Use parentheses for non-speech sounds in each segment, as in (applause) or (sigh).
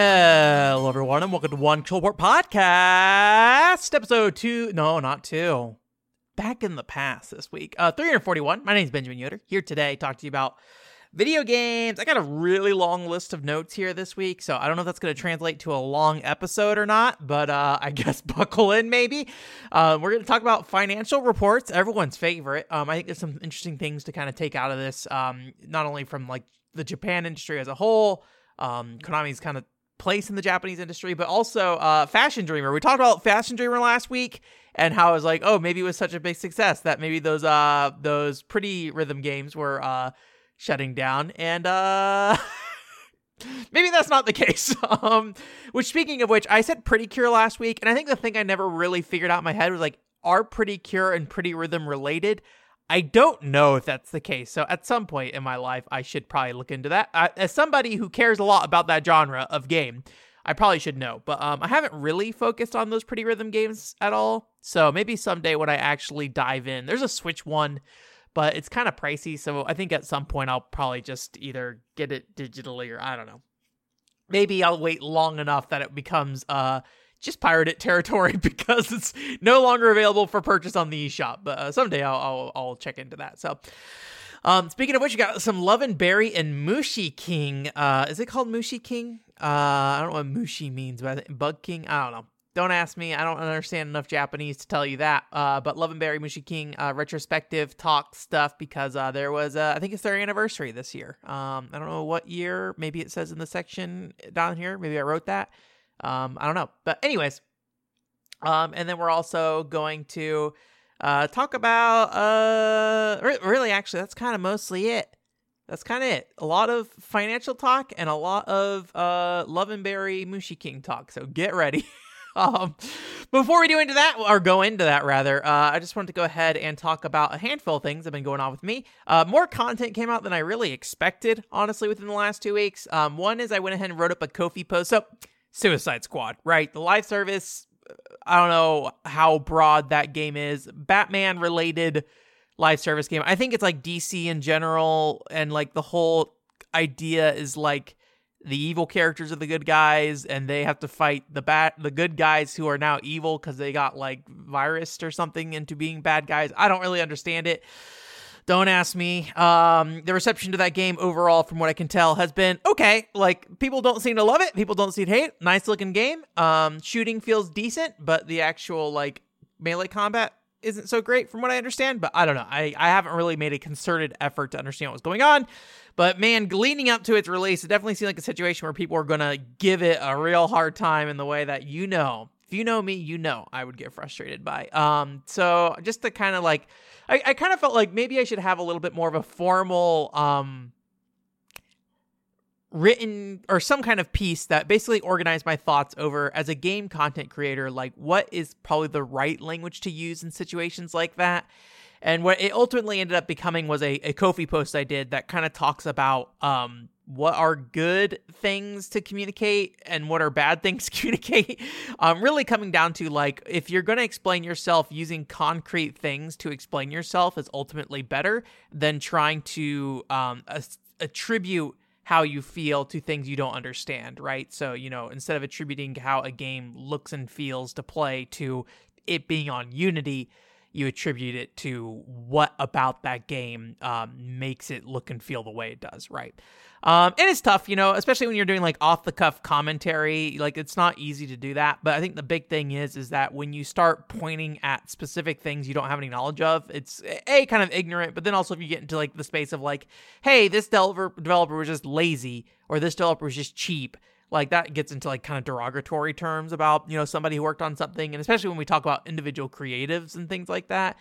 Hello, everyone, and welcome to One Controller Port Podcast, episode two. No, not two. Back in the past this week. Uh, 341. My name is Benjamin Yoder. Here today, talk to you about video games. I got a really long list of notes here this week, so I don't know if that's going to translate to a long episode or not, but uh, I (laughs) guess buckle in maybe. Uh, we're going to talk about financial reports, everyone's favorite. Um, I think there's some interesting things to kind of take out of this, um, not only from like the Japan industry as a whole, um, Konami's kind of place in the Japanese industry, but also uh, Fashion Dreamer. We talked about Fashion Dreamer last week and how it was like, oh, maybe it was such a big success that maybe those uh those pretty rhythm games were uh shutting down, and uh. (laughs) Maybe that's not the case. (laughs) Um, which, speaking of which, I said Pretty Cure last week, and I think the thing I never really figured out in my head was like, are Pretty Cure and Pretty Rhythm related? I don't know if that's the case. So at some point in my life, I should probably look into that. I, as somebody who cares a lot about that genre of game, I probably should know. But um, I haven't really focused on those pretty rhythm games at all. So maybe someday when I actually dive in, there's a Switch one, but it's kind of pricey. So I think at some point I'll probably just either get it digitally or I don't know. Maybe I'll wait long enough that it becomes uh just pirate it territory (laughs) because it's no longer available for purchase on the eShop. But uh, someday I'll, I'll, I'll check into that. So. Um, speaking of which, you got some Love and Berry and Mushi King. Uh, is it called Mushi King? Uh, I don't know what Mushi means, but Bug King. I don't know. Don't ask me. I don't understand enough Japanese to tell you that. Uh, but Love and Berry Mushi King uh, retrospective talk stuff because uh, there was, uh, I think it's their anniversary this year. Um, I don't know what year. Maybe it says in the section down here. Maybe I wrote that. Um, I don't know. But anyways, um, and then we're also going to uh, talk about uh, re- really actually that's kind of mostly it. That's kind of it. A lot of financial talk and a lot of uh, Love and Berry Mushi King talk. So get ready. (laughs) um, before we do into that, or go into that rather, uh, I just wanted to go ahead and talk about a handful of things that have been going on with me. Uh, more content came out than I really expected, honestly, within the last two weeks. Um, one is I went ahead and wrote up a Ko-fi post. So Suicide Squad, right? The live service, uh, I don't know how broad that game is. Batman related live service game. I think it's like DC in general, and like the whole idea is like the evil characters are the good guys, and they have to fight the bat the good guys who are now evil because they got like virus or something into being bad guys. I don't really understand it. Don't ask me. Um, the reception to that game overall, from what I can tell, has been okay. Like people don't seem to love it. People don't seem to hate. It. Nice looking game. Um, shooting feels decent, but the actual like melee combat isn't so great from what I understand. But I don't know. I I haven't really made a concerted effort to understand what's going on. But man, leading up to its release, it definitely seemed like a situation where people are gonna give it a real hard time in the way that you know. If you know me, you know I would get frustrated by. Um, so just to kind of like I, I kind of felt like maybe I should have a little bit more of a formal um written or some kind of piece that basically organized my thoughts over as a game content creator like what is probably the right language to use in situations like that. And what it ultimately ended up becoming was a, a Ko-fi post I did that kind of talks about um, what are good things to communicate and what are bad things to (laughs) communicate. um, really coming down to like if you're going to explain yourself using concrete things to explain yourself is ultimately better than trying to um, attribute how you feel to things you don't understand, right? So, you know, instead of attributing how a game looks and feels to play to it being on Unity, you attribute it to what about that game um, makes it look and feel the way it does, right? Um, and it's tough, you know, especially when you're doing like off the cuff commentary. Like it's not easy to do that. But I think the big thing is, is that when you start pointing at specific things you don't have any knowledge of, it's a kind of ignorant. But then also if you get into like the space of like, hey, this developer developer was just lazy, or this developer was just cheap like that gets into like kind of derogatory terms about you know somebody who worked on something and especially when we talk about individual creatives and things like that.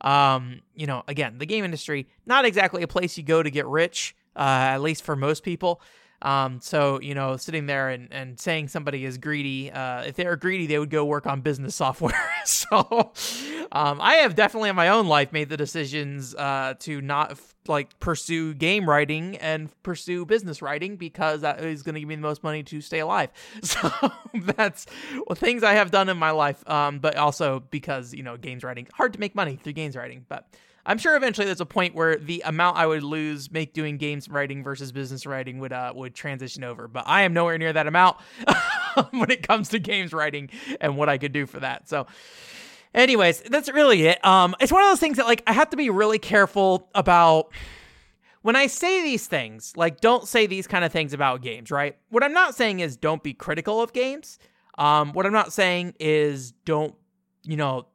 Um you know again the game industry not exactly a place you go to get rich uh, at least for most people um, so you know, sitting there and, and saying somebody is greedy, uh, if they were greedy, they would go work on business (laughs) software. so, Um, I have definitely in my own life made the decisions uh, to not f- like pursue game writing and pursue business writing because that is going to give me the most money to stay alive. (laughs) So that's well, things I have done in my life. Um, but also because you know games writing hard to make money through games writing, but. I'm sure eventually there's a point where the amount I would lose make doing games writing versus business writing would uh would transition over. But I am nowhere near that amount (laughs) when it comes to games writing and what I could do for that. So anyways, that's really it. Um, it's one of those things that like I have to be really careful about when I say these things. Like, don't say these kind of things about games, right? What I'm not saying is don't be critical of games. Um, what I'm not saying is don't, you know,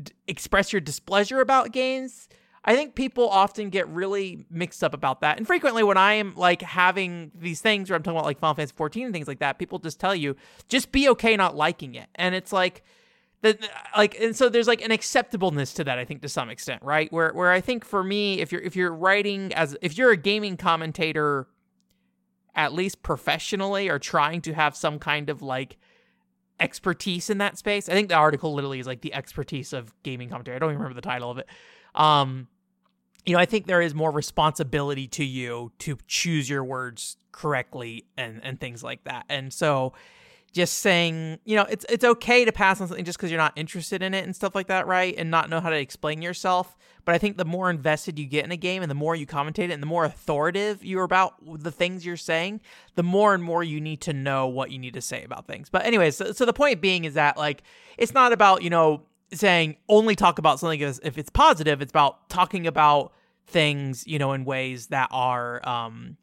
d- express your displeasure about games. I think people often get really mixed up about that. And frequently, when I am like having these things where I'm talking about like Final Fantasy 14 and things like that, people just tell you, just be okay not liking it. And it's like, that like and so there's like an acceptableness to that i think to some extent right where where i think for me if you're if you're writing as if you're a gaming commentator at least professionally or trying to have some kind of like expertise in that space. I think the article literally is like the expertise of gaming commentary. I don't even remember the title of it. Um you know i think there is more responsibility to you to choose your words correctly and and things like that. And so just saying, you know, it's it's okay to pass on something just because you're not interested in it and stuff like that, right? And not know how to explain yourself. But I think the more invested you get in a game and the more you commentate it and the more authoritative you're about the things you're saying, the more and more you need to know what you need to say about things. But anyways, so, so the point being is that like it's not about, you know, saying only talk about something if it's positive. It's about talking about things, you know, in ways that are um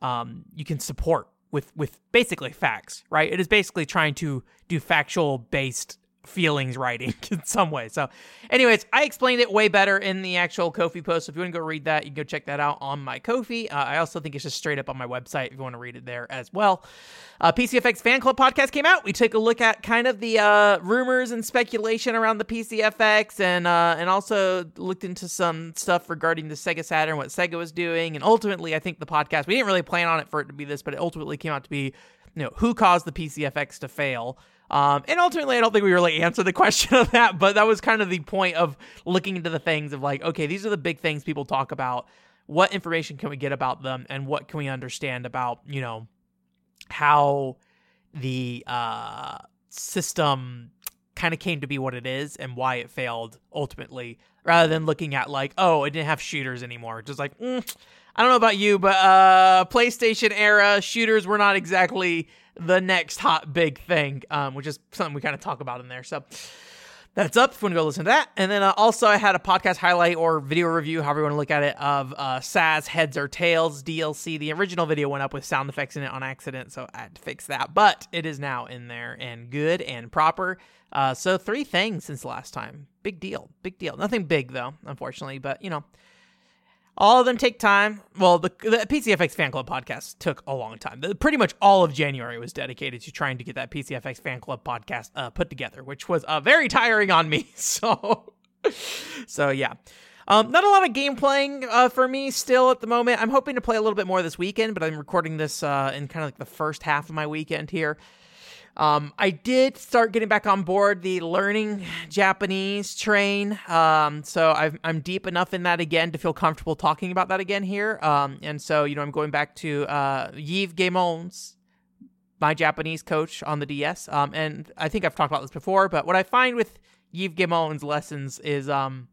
um you can support with with basically facts, right? It is basically trying to do factual based feelings writing (laughs) in some way. So, anyways, I explained it way better in the actual Ko-fi post. So if you want to go read that, you can go check that out on my Ko-fi. Uh, I also think it's just straight up on my website if you want to read it there as well. Uh, PCFX Fan Club podcast came out. We took a look at kind of the uh, rumors and speculation around the PCFX, and uh, and also looked into some stuff regarding the Sega Saturn, what Sega was doing, and ultimately, I think the podcast we didn't really plan on it for it to be this, but it ultimately came out to be you know who caused the PCFX to fail. Um, and ultimately, I don't think we really answered the (laughs) question of that, but that was kind of the point of looking into the things of like, okay, these are the big things people talk about. What information can we get about them, and what can we understand about, you know, how the uh, system kind of came to be what it is and why it failed ultimately, rather than looking at like, oh, it didn't have shooters anymore. Just like, mm, I don't know about you, but uh, PlayStation era shooters were not exactly the next hot big thing, um, which is something we kind of talk about in there. So that's up if you want to go listen to that. And then uh, also, I had a podcast highlight or video review, however you want to look at it, of uh, Sazh's Heads or Tails DLC. The original video went up with sound effects in it on accident, so I had to fix that. But it is now in there and good and proper. Uh, so, three things since last time. Big deal. Big deal. Nothing big, though, unfortunately, but you know. All of them take time. Well, the, the PCFX Fan Club podcast took a long time. The, pretty much all of January was dedicated to trying to get that PCFX Fan Club podcast uh, put together, which was uh, very tiring on me. (laughs) So, so yeah. Um, not a lot of game playing uh, for me still at the moment. I'm hoping to play a little bit more this weekend, but I'm recording this uh, in kind of like the first half of my weekend here. Um, I did start getting back on board the learning Japanese train. Um, so i am deep enough in that again to feel comfortable talking about that again here. Um, and so, you know, I'm going back to uh, Yves Guillemot's, my Japanese coach on the DS. Um, and I think I've talked about this before, but what I find with Yves Guillemot's lessons is um,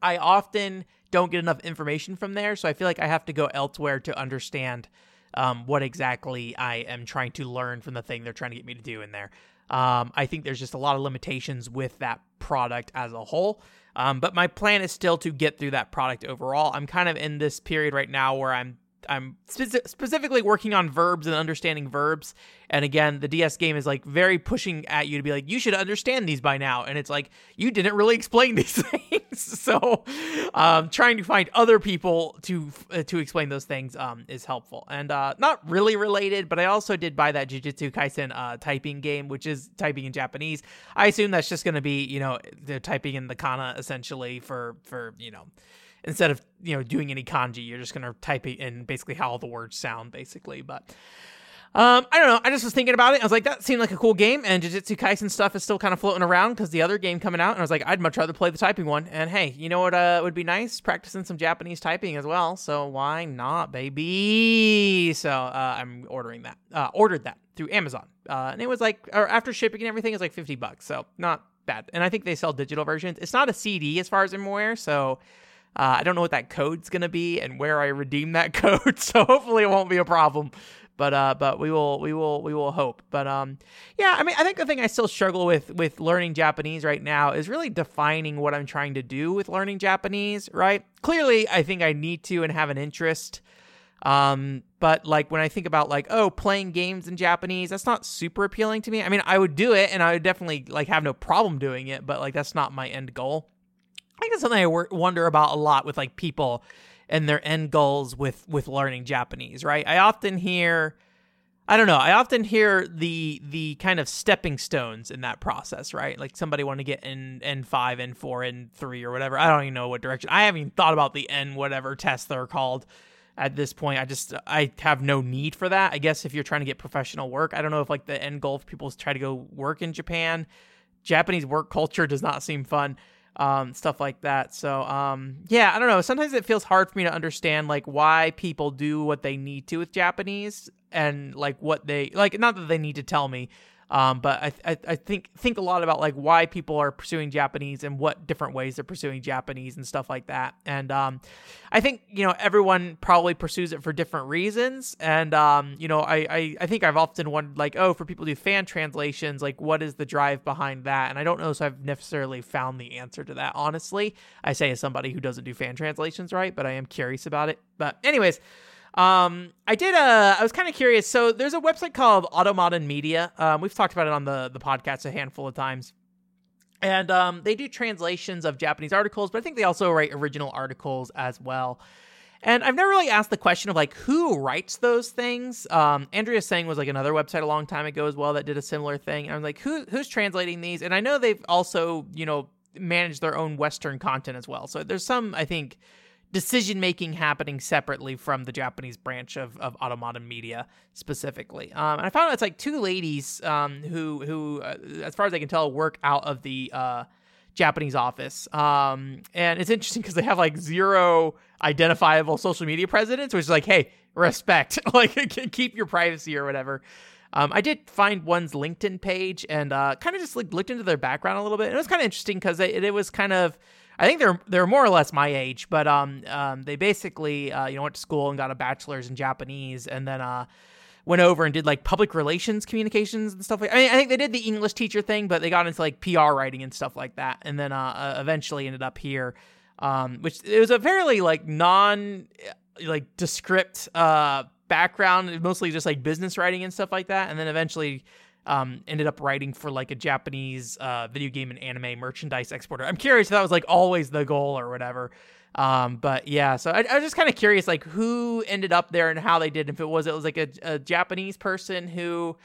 I often don't get enough information from there. So I feel like I have to go elsewhere to understand – um, what exactly I am trying to learn from the thing they're trying to get me to do in there. Um, I think there's just a lot of limitations with that product as a whole. Um, but my plan is still to get through that product overall. I'm kind of in this period right now where I'm I'm spe- specifically working on verbs and understanding verbs. And again, the DS game is like very pushing at you to be like, you should understand these by now. And it's like, you didn't really explain (laughs) these things. so, um, trying to find other people to uh, to explain those things um, is helpful. And uh, not really related, but I also did buy that Jujutsu Kaisen uh, typing game, which is typing in Japanese. I assume that's just going to be, you know, the typing in the kana essentially for for you know instead of you know doing any kanji, you're just gonna type it in basically how all the words sound, basically. But Um, I don't know. I just was thinking about it. I was like, that seemed like a cool game, and Jujutsu Kaisen stuff is still kind of floating around because the other game coming out. And I was like, I'd much rather play the typing one. And hey, you know what uh, would be nice? Practicing some Japanese typing as well. So why not, baby? So uh, I'm ordering that. Uh, ordered that through Amazon, uh, and it was like, or after shipping and everything, it's like fifty bucks. So not bad. And I think they sell digital versions. It's not a CD as far as I'm aware. So. Uh, I don't know what that code's gonna be and where I redeem that (laughs) code, so hopefully it won't be a problem. But uh but we will we will we will hope. But um yeah i mean i think the thing i still struggle with with learning japanese right now is really defining what i'm trying to do with learning japanese right? Clearly i think i need to and have an interest. Um but like when i think about like oh playing games in japanese that's not super appealing to me. I mean i would do it and i would definitely like have no problem doing it but like that's not my end goal i think something i wonder about a lot with like people and their end goals with with learning Japanese, right? I often hear I don't know, I often hear the the kind of stepping stones in that process, right? Like somebody want to get in N5, N4, N3 or whatever. I don't even know what direction. I haven't even thought about the N whatever tests they're called at this point. I just I have no need for that. I guess if you're trying to get professional work, I don't know if like the end goal people try to go work in Japan. Japanese work culture does not seem fun um, stuff like that. So, um, yeah, I don't know. Sometimes it feels hard for me to understand like why people do what they need to with Japanese and like what they like. Not that they need to tell me, um, but I, I, I think think a lot about like why people are pursuing Japanese and what different ways they're pursuing Japanese and stuff like that. And um, I think you know everyone probably pursues it for different reasons. And um, you know I, I I think I've often wondered like oh for people who do fan translations like what is the drive behind that? And I don't know so I've necessarily found the answer to that. Honestly, I say as somebody who doesn't do fan translations right, but I am curious about it. But anyways. Um, I did. Uh, I was kind of curious. So there's a website called Automaton Media. Um, we've talked about it on the the podcast a handful of times, and um, they do translations of Japanese articles, but I think they also write original articles as well. And I've never really asked the question of like who writes those things. Um, Andriasang was like another website a long time ago as well that did a similar thing. And I'm like, who who's translating these? And I know they've also you know managed their own Western content as well. So there's some I think decision making happening separately from the Japanese branch of, of Automaton Media specifically. Um, and I found out it's like two ladies um, who who, uh, as far as I can tell, work out of the uh, Japanese office. Um, and it's interesting because they have like zero identifiable social media presence, which is like, hey, respect, (laughs) like (laughs) keep your privacy or whatever. Um, I did find one's LinkedIn page and uh, kind of just like looked into their background a little bit. And it was kind of interesting because it, it was kind of I think they're they're more or less my age, but um, um they basically uh, you know went to school and got a bachelor's in Japanese, and then uh went over and did like public relations communications and stuff like. I mean, I think they did the English teacher thing, but they got into like PR writing and stuff like that, and then uh, uh eventually ended up here, um, which it was a fairly like non like descript uh background, mostly just like business writing and stuff like that, and then eventually um, ended up writing for like a Japanese uh, video game and anime merchandise exporter. I'm curious if that was like always the goal or whatever. Um, but yeah, so I, I was just kind of curious, like who ended up there and how they did. If it was, it was like a, a Japanese person who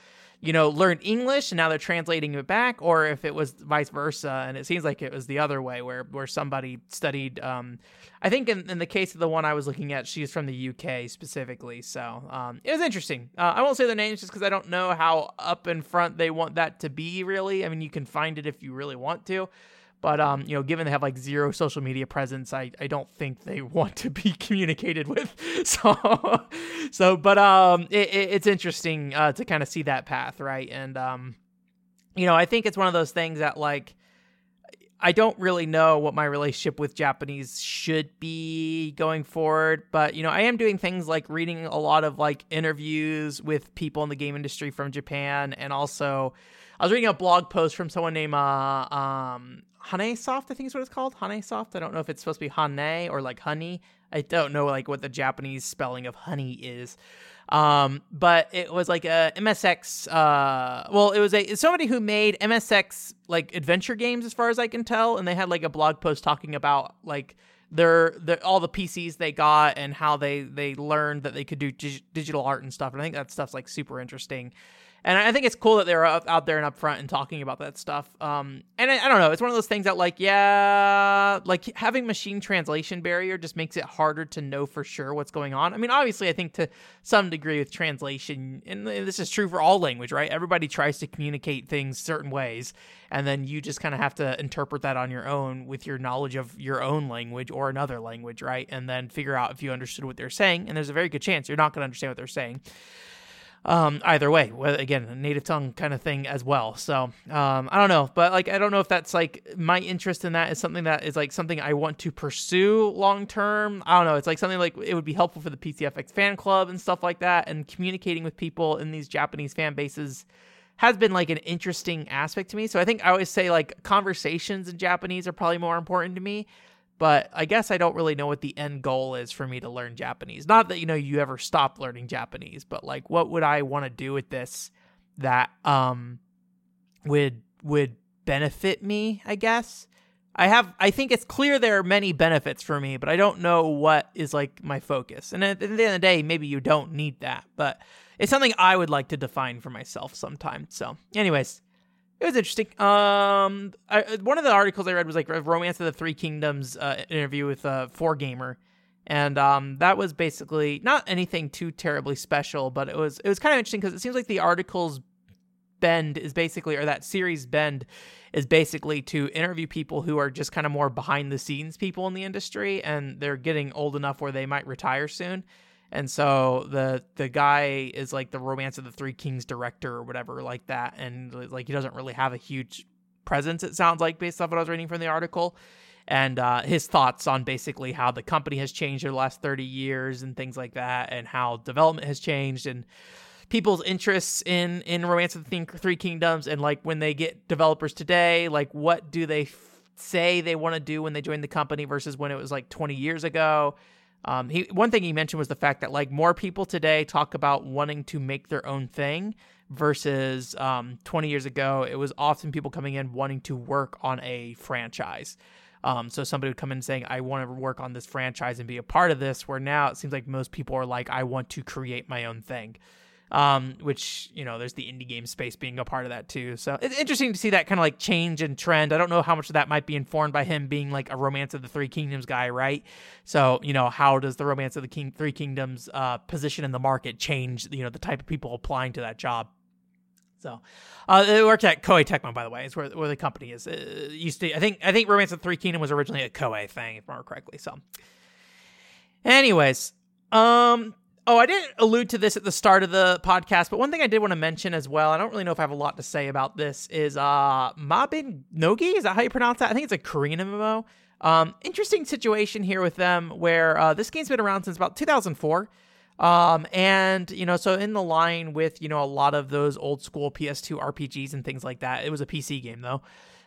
you know, learned English and now they're translating it back, or if it was vice versa. And it seems like it was the other way where, where somebody studied, um, I think in, in the case of the one I was looking at, she's from the UK specifically. So um, it was interesting. Uh, I won't say their names just because I don't know how up in front they want that to be, really. I mean, you can find it if you really want to. But um, you know, given they have like zero social media presence, I, I don't think they (laughs) want to be communicated with. (laughs) So so, but um, it, it, it's interesting uh, to kind of see that path, right? And um, you know, I think it's one of those things that like I don't really know what my relationship with Japanese should be going forward, but you know, I am doing things like reading a lot of like interviews with people in the game industry from Japan and also I was reading a blog post from someone named uh, um, Hanesoft, I think is what it's called. Hanesoft. I don't know if it's supposed to be Hane or like honey. I don't know like what the Japanese spelling of honey is. Um, but it was like a MSX. Uh, well, it was a somebody who made MSX like adventure games, as far as I can tell, and they had like a blog post talking about like their, their all the PCs they got and how they they learned that they could do dig- digital art and stuff. And I think that stuff's like super interesting. And I think it's cool that they're out there and upfront and talking about that stuff. Um, and I, I, don't know, it's one of those things that like, yeah, like having machine translation barrier just makes it harder to know for sure what's going on. I mean, obviously, I think to some degree with translation, and this is true for all language, right? Everybody tries to communicate things certain ways, and then you just kind of have to interpret that on your own with your knowledge of your own language or another language, right? And then figure out if you understood what they're saying. And there's a very good chance you're not going to understand what they're saying um, either way. Again, native tongue kind of thing as well. So um, I don't know, but like I don't know if that's like my interest in that is something that is like something I want to pursue long term. I don't know. It's like something like it would be helpful for the PCFX fan club and stuff like that, and communicating with people in these Japanese fan bases has been like an interesting aspect to me. So I think I always say like conversations in Japanese are probably more important to me but I guess I don't really know what the end goal is for me to learn Japanese. Not that you know you ever stop learning Japanese, but like what would I want to do with this that um would would benefit me, I guess. I have I think it's clear there are many benefits for me, but I don't know what is like my focus. And at the end of the day, maybe you don't need that, but it's something I would like to define for myself sometime. So, anyways, it was interesting. Um, I, one of the articles I read was like Romance of the Three Kingdoms uh, interview with uh, 4Gamer, and um, that was basically not anything too terribly special, but it was it was kind of interesting because it seems like the article's bend is basically, or that series bend is basically to interview people who are just kind of more behind the scenes people in the industry, and they're getting old enough where they might retire soon and so the the guy is like the romance of the three kings director or whatever like that. And like he doesn't really have a huge presence it sounds like based off what i was reading from the article. And uh, his thoughts on basically how the company has changed in the last 30 years and things like that and how development has changed and people's interests in in romance of the three kingdoms and like when they get developers today like what do they f- say they want to do when they join the company versus when it was like 20 years ago um, he one thing he mentioned was the fact that like more people today talk about wanting to make their own thing versus um, 20 years ago it was often people coming in wanting to work on a franchise. Um, so somebody would come in saying, "I want to work on this franchise and be a part of this." Where now it seems like most people are like, "I want to create my own thing." Um, which you know there's the indie game space being a part of that too. So it's interesting to see that kind of like change and trend. I don't know how much of that might be informed by him being like a Romance of the Three Kingdoms guy, right? So you know how does the Romance of the King Three Kingdoms uh, position in the market change? You know the type of people applying to that job. So, uh, it worked at Koei Tecmo, by the way. Is where, where the company is. It uh, used to, I think, I think Romance of the Three Kingdoms was originally a Koei thing, if I remember correctly. So, anyways, um, Oh, I didn't allude to this at the start of the podcast, but one thing I did want to mention as well, I don't really know if I have a lot to say about this, is uh Mabin Nogi, Is that how you pronounce that? I think it's a Korean MMO. Um, interesting situation here with them where uh, this game's been around since about 2004. Um, and, you know, so in the line with, you know, a lot of those old school PS2 RPGs and things like that, it was a PC game though.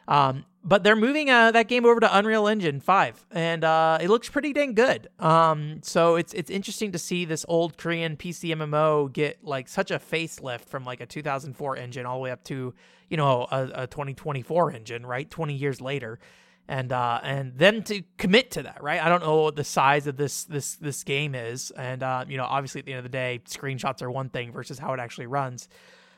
Um, but they're moving uh, that game over to Unreal Engine 5, and uh, it looks pretty dang good. Um, so it's it's interesting to see this old Korean PC MMO get like such a facelift from like a 2004 engine all the way up to you know a, a 2024 engine, right? 20 years later, and uh, and then to commit to that, right? I don't know what the size of this this this game is, and uh, you know obviously at the end of the day, screenshots are one thing versus how it actually runs.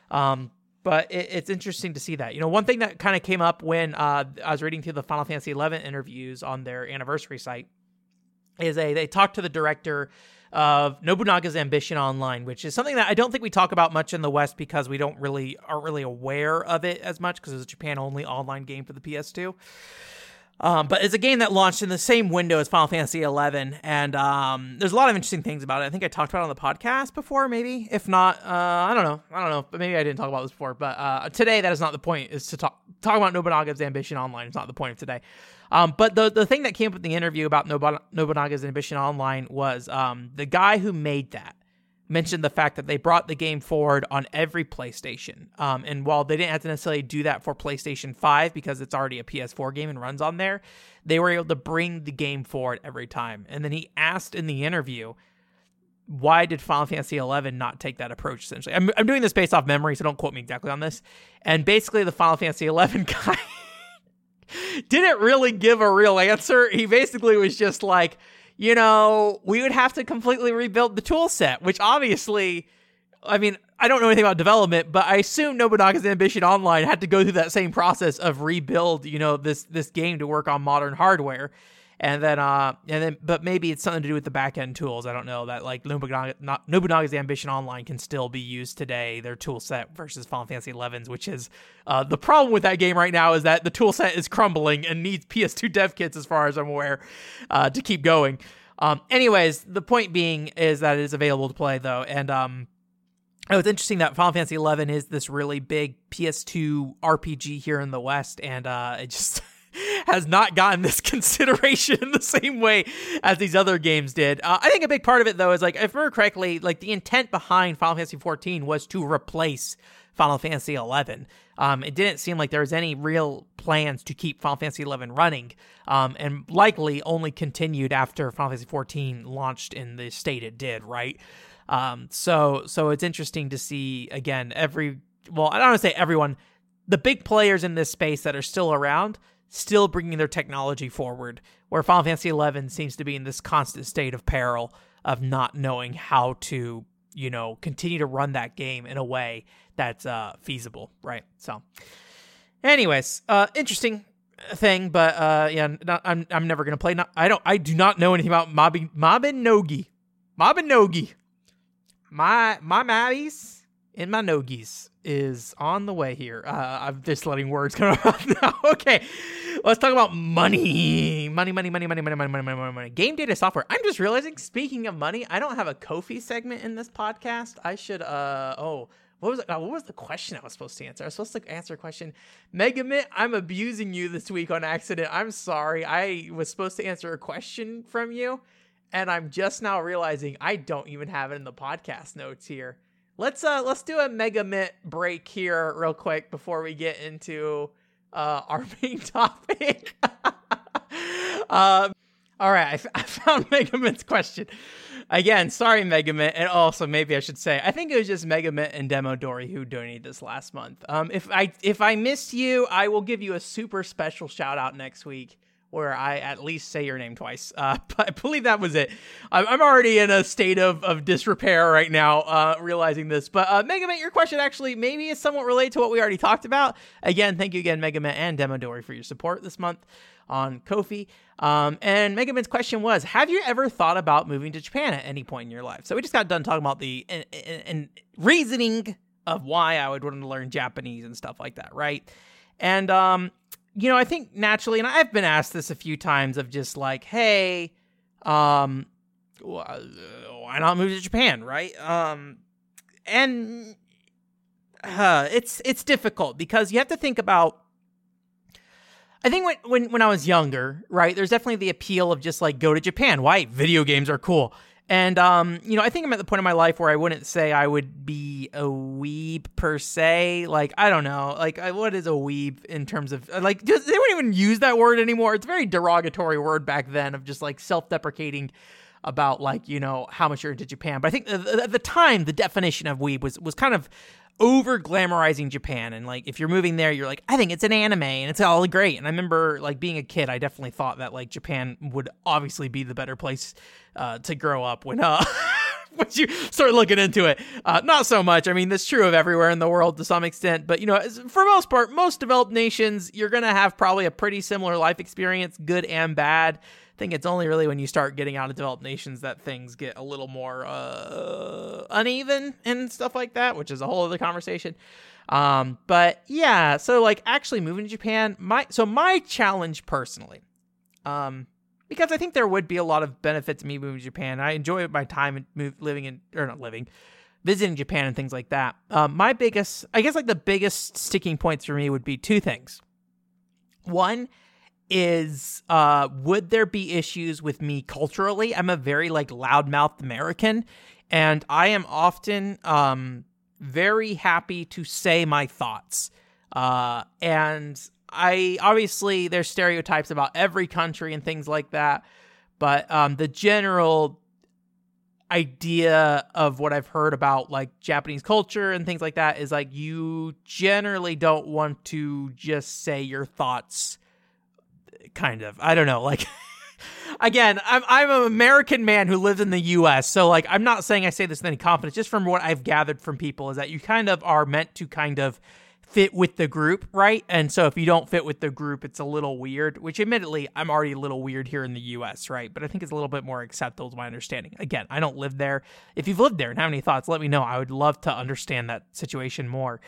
Um, but it, it's interesting to see that. You know, one thing that kind of came up when uh, I was reading through the Final Fantasy XI interviews on their anniversary site is a they talked to the director of Nobunaga's Ambition Online, which is something that I don't think we talk about much in the West because we don't really aren't really aware of it as much because it's a Japan only online game for the PS2. Um, but it's a game that launched in the same window as Final Fantasy XI, and um, there's a lot of interesting things about it. I think I talked about it on the podcast before, maybe. If not, uh, I don't know. I don't know, but maybe I didn't talk about this before. But uh, today, that is not the point. Is to talk talk about Nobunaga's Ambition Online. It's not the point of today. Um, but the the thing that came up in the interview about Nobunaga's Ambition Online was um, the guy who made that mentioned the fact that they brought the game forward on every PlayStation. Um, and while they didn't have to necessarily do that for PlayStation 5 because it's already a PS4 game and runs on there, they were able to bring the game forward every time. And then he asked in the interview, why did Final Fantasy XI not take that approach? Essentially, I'm, I'm doing this based off memory, so don't quote me exactly on this. And basically, the Final Fantasy XI (laughs) guy didn't really give a real answer. He basically was just like, you know, we would have to completely rebuild the tool set, which obviously I mean, I don't know anything about development, but I assume Nobunaga's Ambition Online had to go through that same process of rebuild, you know, this this game to work on modern hardware. And then uh and then but maybe it's something to do with the back end tools. I don't know that like Nobunaga, not, Nobunaga's Ambition Online can still be used today, their tool set versus Final Fantasy 11's, which is uh the problem with that game right now is that the tool set is crumbling and needs PS2 dev kits as far as I'm aware uh to keep going. Um anyways, the point being is that it is available to play though and um Oh, it's interesting that Final Fantasy XI is this really big PS2 RPG here in the West, and uh, it just (laughs) has not gotten this (laughs) consideration in the same way as these other games did. Uh, I think a big part of it, though, is like, if I remember correctly, like the intent behind Final Fantasy XIV was to replace Final Fantasy XI. Um, it didn't seem like there was any real plans to keep Final Fantasy XI running, um, and likely only continued after Final Fantasy XIV launched in the state it did, right? Um, so so it's interesting to see again every well I don't want to say everyone, the big players in this space that are still around still bringing their technology forward. Where Final Fantasy XI seems to be in this constant state of peril of not knowing how to you know continue to run that game in a way that's uh, feasible, right? So, anyways, uh, interesting thing, but uh, yeah, not, I'm I'm never gonna play. Not, I don't I do not know anything about Mabin Mabinogi, Mabinogi my my mabbies in my nogies is on the way here. Uh, I'm just letting words come (laughs) out now. (laughs) okay, let's talk about money. Money, money, money, money, money, money, money, money, money. Game data software. I'm just realizing. Speaking of money, I don't have a Ko-fi segment in this podcast. I should. Uh oh. What was uh, what was the question I was supposed to answer? I was supposed to answer a question. Megamit, I'm abusing you this week on accident. I'm sorry. I was supposed to answer a question from you and I'm just now realizing I don't even have it in the podcast notes here. Let's uh let's do a Megamit break here real quick before we get into uh our (laughs) main topic. (laughs) um all right, I, f- I found (laughs) Megamit's question. Again, sorry, Megamit, and also maybe I should say I think it was just Megamit and Demo Dory who donated this last month. Um, if I if I missed you, I will give you a super special shout out next week where I at least say your name twice. Uh, (laughs) but I believe that was it. I'm, already in a state of, of disrepair right now, uh, realizing this. But uh, Megaman, your question actually maybe is somewhat related to what we already talked about. Again, thank you again, Megaman and Demodori, for your support this month on Ko-fi. Um, and Megaman's question was, have you ever thought about moving to Japan at any point in your life? So we just got done talking about the and, and reasoning of why I would want to learn Japanese and stuff like that, right? And um, you know, I think naturally, and I've been asked this a few times of just like, hey, um, why not move to Japan, right? Um, and uh, it's it's difficult because you have to think about. I think when, when when I was younger, right, there's definitely the appeal of just like go to Japan. Why? Video games are cool. And um, you know, I think I'm at the point in my life where I wouldn't say I would be a weeb per se. Like, I don't know, like what is a weeb in terms of like just, they wouldn't even use that word anymore. It's a very derogatory word back then of just like self-deprecating about like you know how much you're into Japan. But I think at the time the definition of weeb was was kind of over glamorizing Japan. And like if you're moving there you're like I think it's an anime and it's all great. And I remember like being a kid I definitely thought that like Japan would obviously be the better place uh, to grow up when uh (laughs) once you start looking into it. Uh, not so much. I mean that's true of everywhere in the world to some extent. But you know for most part most developed nations you're gonna have probably a pretty similar life experience good and bad think it's only really when you start getting out of developed nations that things get a little more uh, uneven and stuff like that, which is a whole other conversation. Um, but yeah, so like actually moving to Japan, my so my challenge personally, um, because I think there would be a lot of benefit to me moving to Japan. I enjoy my time move, living in or not living, visiting Japan and things like that. Um, my biggest, I guess, like the biggest sticking points for me would be two things. One is uh would there be issues with me culturally? I'm a very like loudmouthed American and I am often um very happy to say my thoughts. Uh and I obviously there's stereotypes about every country and things like that, but um the general idea of what I've heard about like Japanese culture and things like that is like you generally don't want to just say your thoughts kind of. I don't know. Like, (laughs) again, I'm I'm an American man who lives in the U.S. So like, I'm not saying I say this with any confidence. Just from what I've gathered from people is that you kind of are meant to kind of fit with the group, right? And so if you don't fit with the group, it's a little weird. Which, admittedly, I'm already a little weird here in the U.S., right? But I think it's a little bit more acceptable, to my understanding. Again, I don't live there. If you've lived there and have any thoughts, let me know. I would love to understand that situation more.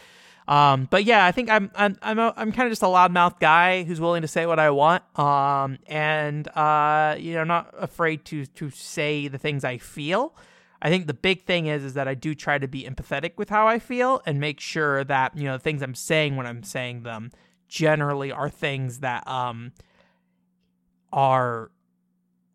Um, but yeah, I think I'm I'm I'm, a, I'm kind of just a loudmouth guy who's willing to say what I want. Um, and uh, you know, not afraid to to say the things I feel. I think the big thing is is that I do try to be empathetic with how I feel and make sure that you know the things I'm saying when I'm saying them generally are things that um are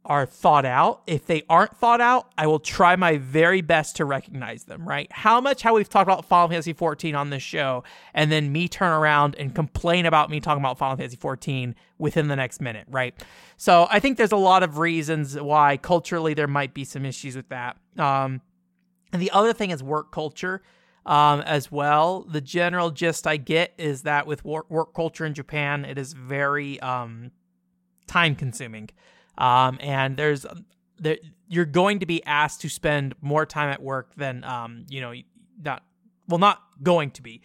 are thought out. If they aren't thought out, I will try my very best to recognize them, right? How much how we've talked about Final Fantasy 14 on this show and then me turn around and complain about me talking about Final Fantasy 14 within the next minute, right? So, I think there's a lot of reasons why culturally there might be some issues with that. Um and the other thing is work culture um, as well. The general gist I get is that with work, culture in Japan, it is very um, time consuming. Um, and there's there, you're going to be asked to spend more time at work than um, you know not well not going to be.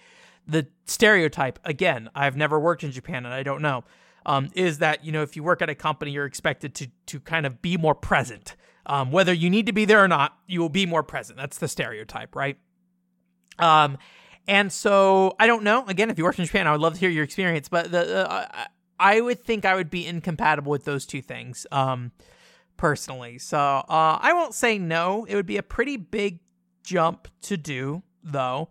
The stereotype again i've never worked in japan and i don't know um, is that you know if you work at a company you're expected to to kind of be more present. Um, whether you need to be there or not you will be more present. That's the stereotype right? Um, and so i don't know. Again if you work in japan i would love to hear your experience but the uh, I would think I would be incompatible with those two things, um, personally. So uh, I won't say no. It would be a pretty big jump to do, though,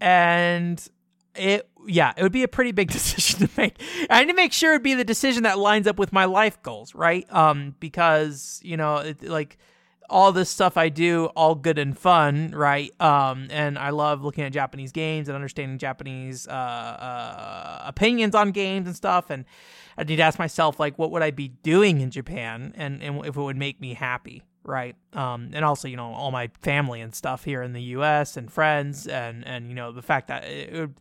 and it yeah, it would be a pretty big (laughs) decision to make. I need to make sure it'd be the decision that lines up with my life goals, right? Um, because you know, it, like all this stuff I do, all good and fun, right? Um, and I love looking at Japanese games and understanding Japanese uh, uh, opinions on games and stuff. And I need to ask myself, like, what would I be doing in Japan, and and if it would make me happy, right? Um, and also, you know, all my family and stuff here in the U.S. and friends, and and you know, the fact that it would.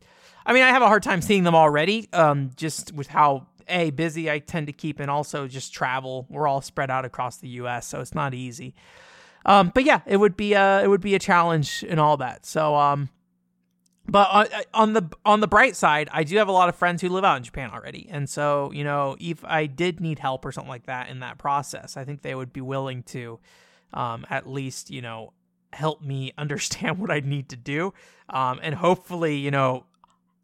I mean, I have a hard time seeing them already, um, just with how a busy I tend to keep, and also just travel. We're all spread out across the U.S., so it's not easy. Um, but yeah, it would be a it would be a challenge and all that. So um, but on, on the on the bright side, I do have a lot of friends who live out in Japan already, and so you know, if I did need help or something like that in that process, I think they would be willing to, um, at least you know, help me (laughs) understand what I need to do, um, and hopefully, you know,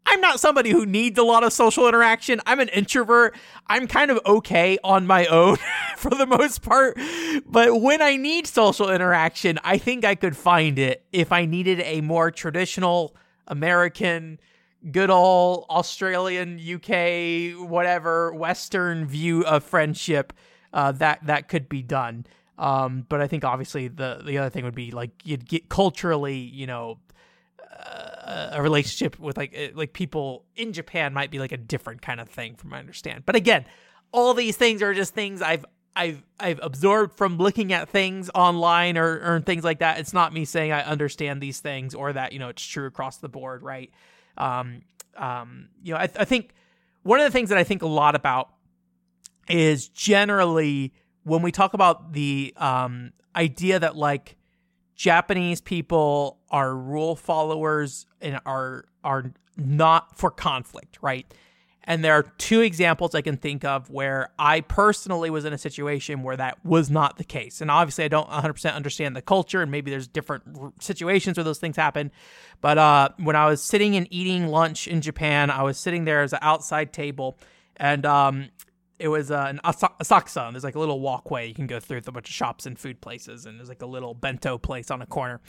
I'm not somebody who needs a lot of social interaction. I'm an introvert. I'm kind of okay on my own (laughs) for the most part. But when I need social interaction, I think I could find it if I needed a more traditional American, good old Australian, UK, whatever, Western view of friendship. Uh, that that could be done. Um, but I think obviously the the other thing would be like you'd get culturally, you know, a relationship with like eh, like people in Japan might be like a different kind of thing from my understand. But again, all these things are just things I've I've I've absorbed from looking at things online or, or things like that. It's not me saying I understand these things or that you know it's true across the board, right? Um, um, you know, I, I think one of the things that I think a lot about is generally when we talk about the um, idea that like Japanese people are rule followers and are are not for conflict, right? And there are two examples I can think of where I personally was in a situation where that was not the case. And obviously, I don't 100% understand the culture, and maybe there's different situations where those things happen. But uh, when I was sitting and eating lunch in Japan, I was sitting there as an outside table, and um, it was uh, an Asakusa. There's like a little walkway you can go through with a bunch of shops and food places, and there's like a little bento place on a corner.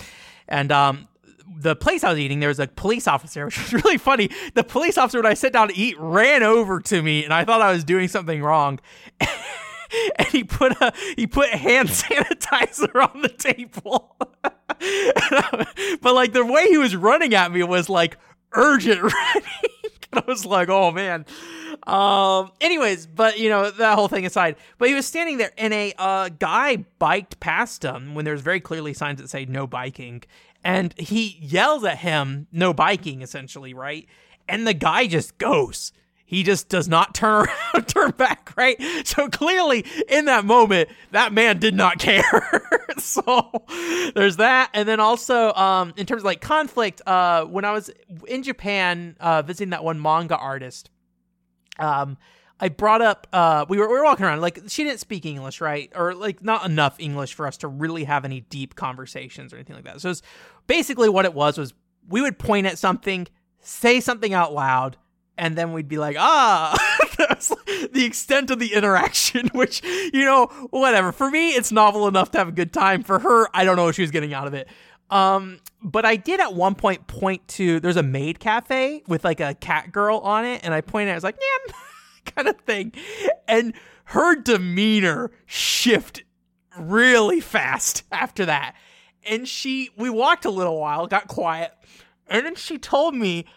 And um, the place I was eating, there was a police officer, (laughs) which was really funny. The police officer, when I sat down to eat, ran over to me, and I thought I was doing something wrong. (laughs) and he put a he put hand (laughs) sanitizer on the table. but like the way he was running at me was like urgent running. (laughs) I was like, oh man. Um, anyways, but you know, that whole thing aside, but he was standing there and a uh, guy biked past him when there's very clearly signs that say no biking. And he yells at him, no biking, essentially, right? And the guy just goes. He just does not turn (laughs) around, turn back, right? So clearly, in that moment, that man did not care. (laughs) so there's that, and then also, um, in terms of like conflict, uh, when I was in Japan, uh, visiting that one manga artist, um, I brought up uh we were we were walking around like she didn't speak English, right? Or like not enough English for us to really have any deep conversations or anything like that. So basically what it was was we would point at something, say something out loud, and then we'd be like, ah, (laughs) the extent of the interaction, (laughs) which, you know, whatever. For me, it's novel enough to have a good time. For her, I don't know what she was getting out of it. Um, but I did at one point point to there's a maid cafe with like a cat girl on it, and I pointed I was like, yeah, (laughs) kind of thing. And her demeanor shift really fast after that. And she we walked a little while, got quiet, and then she told me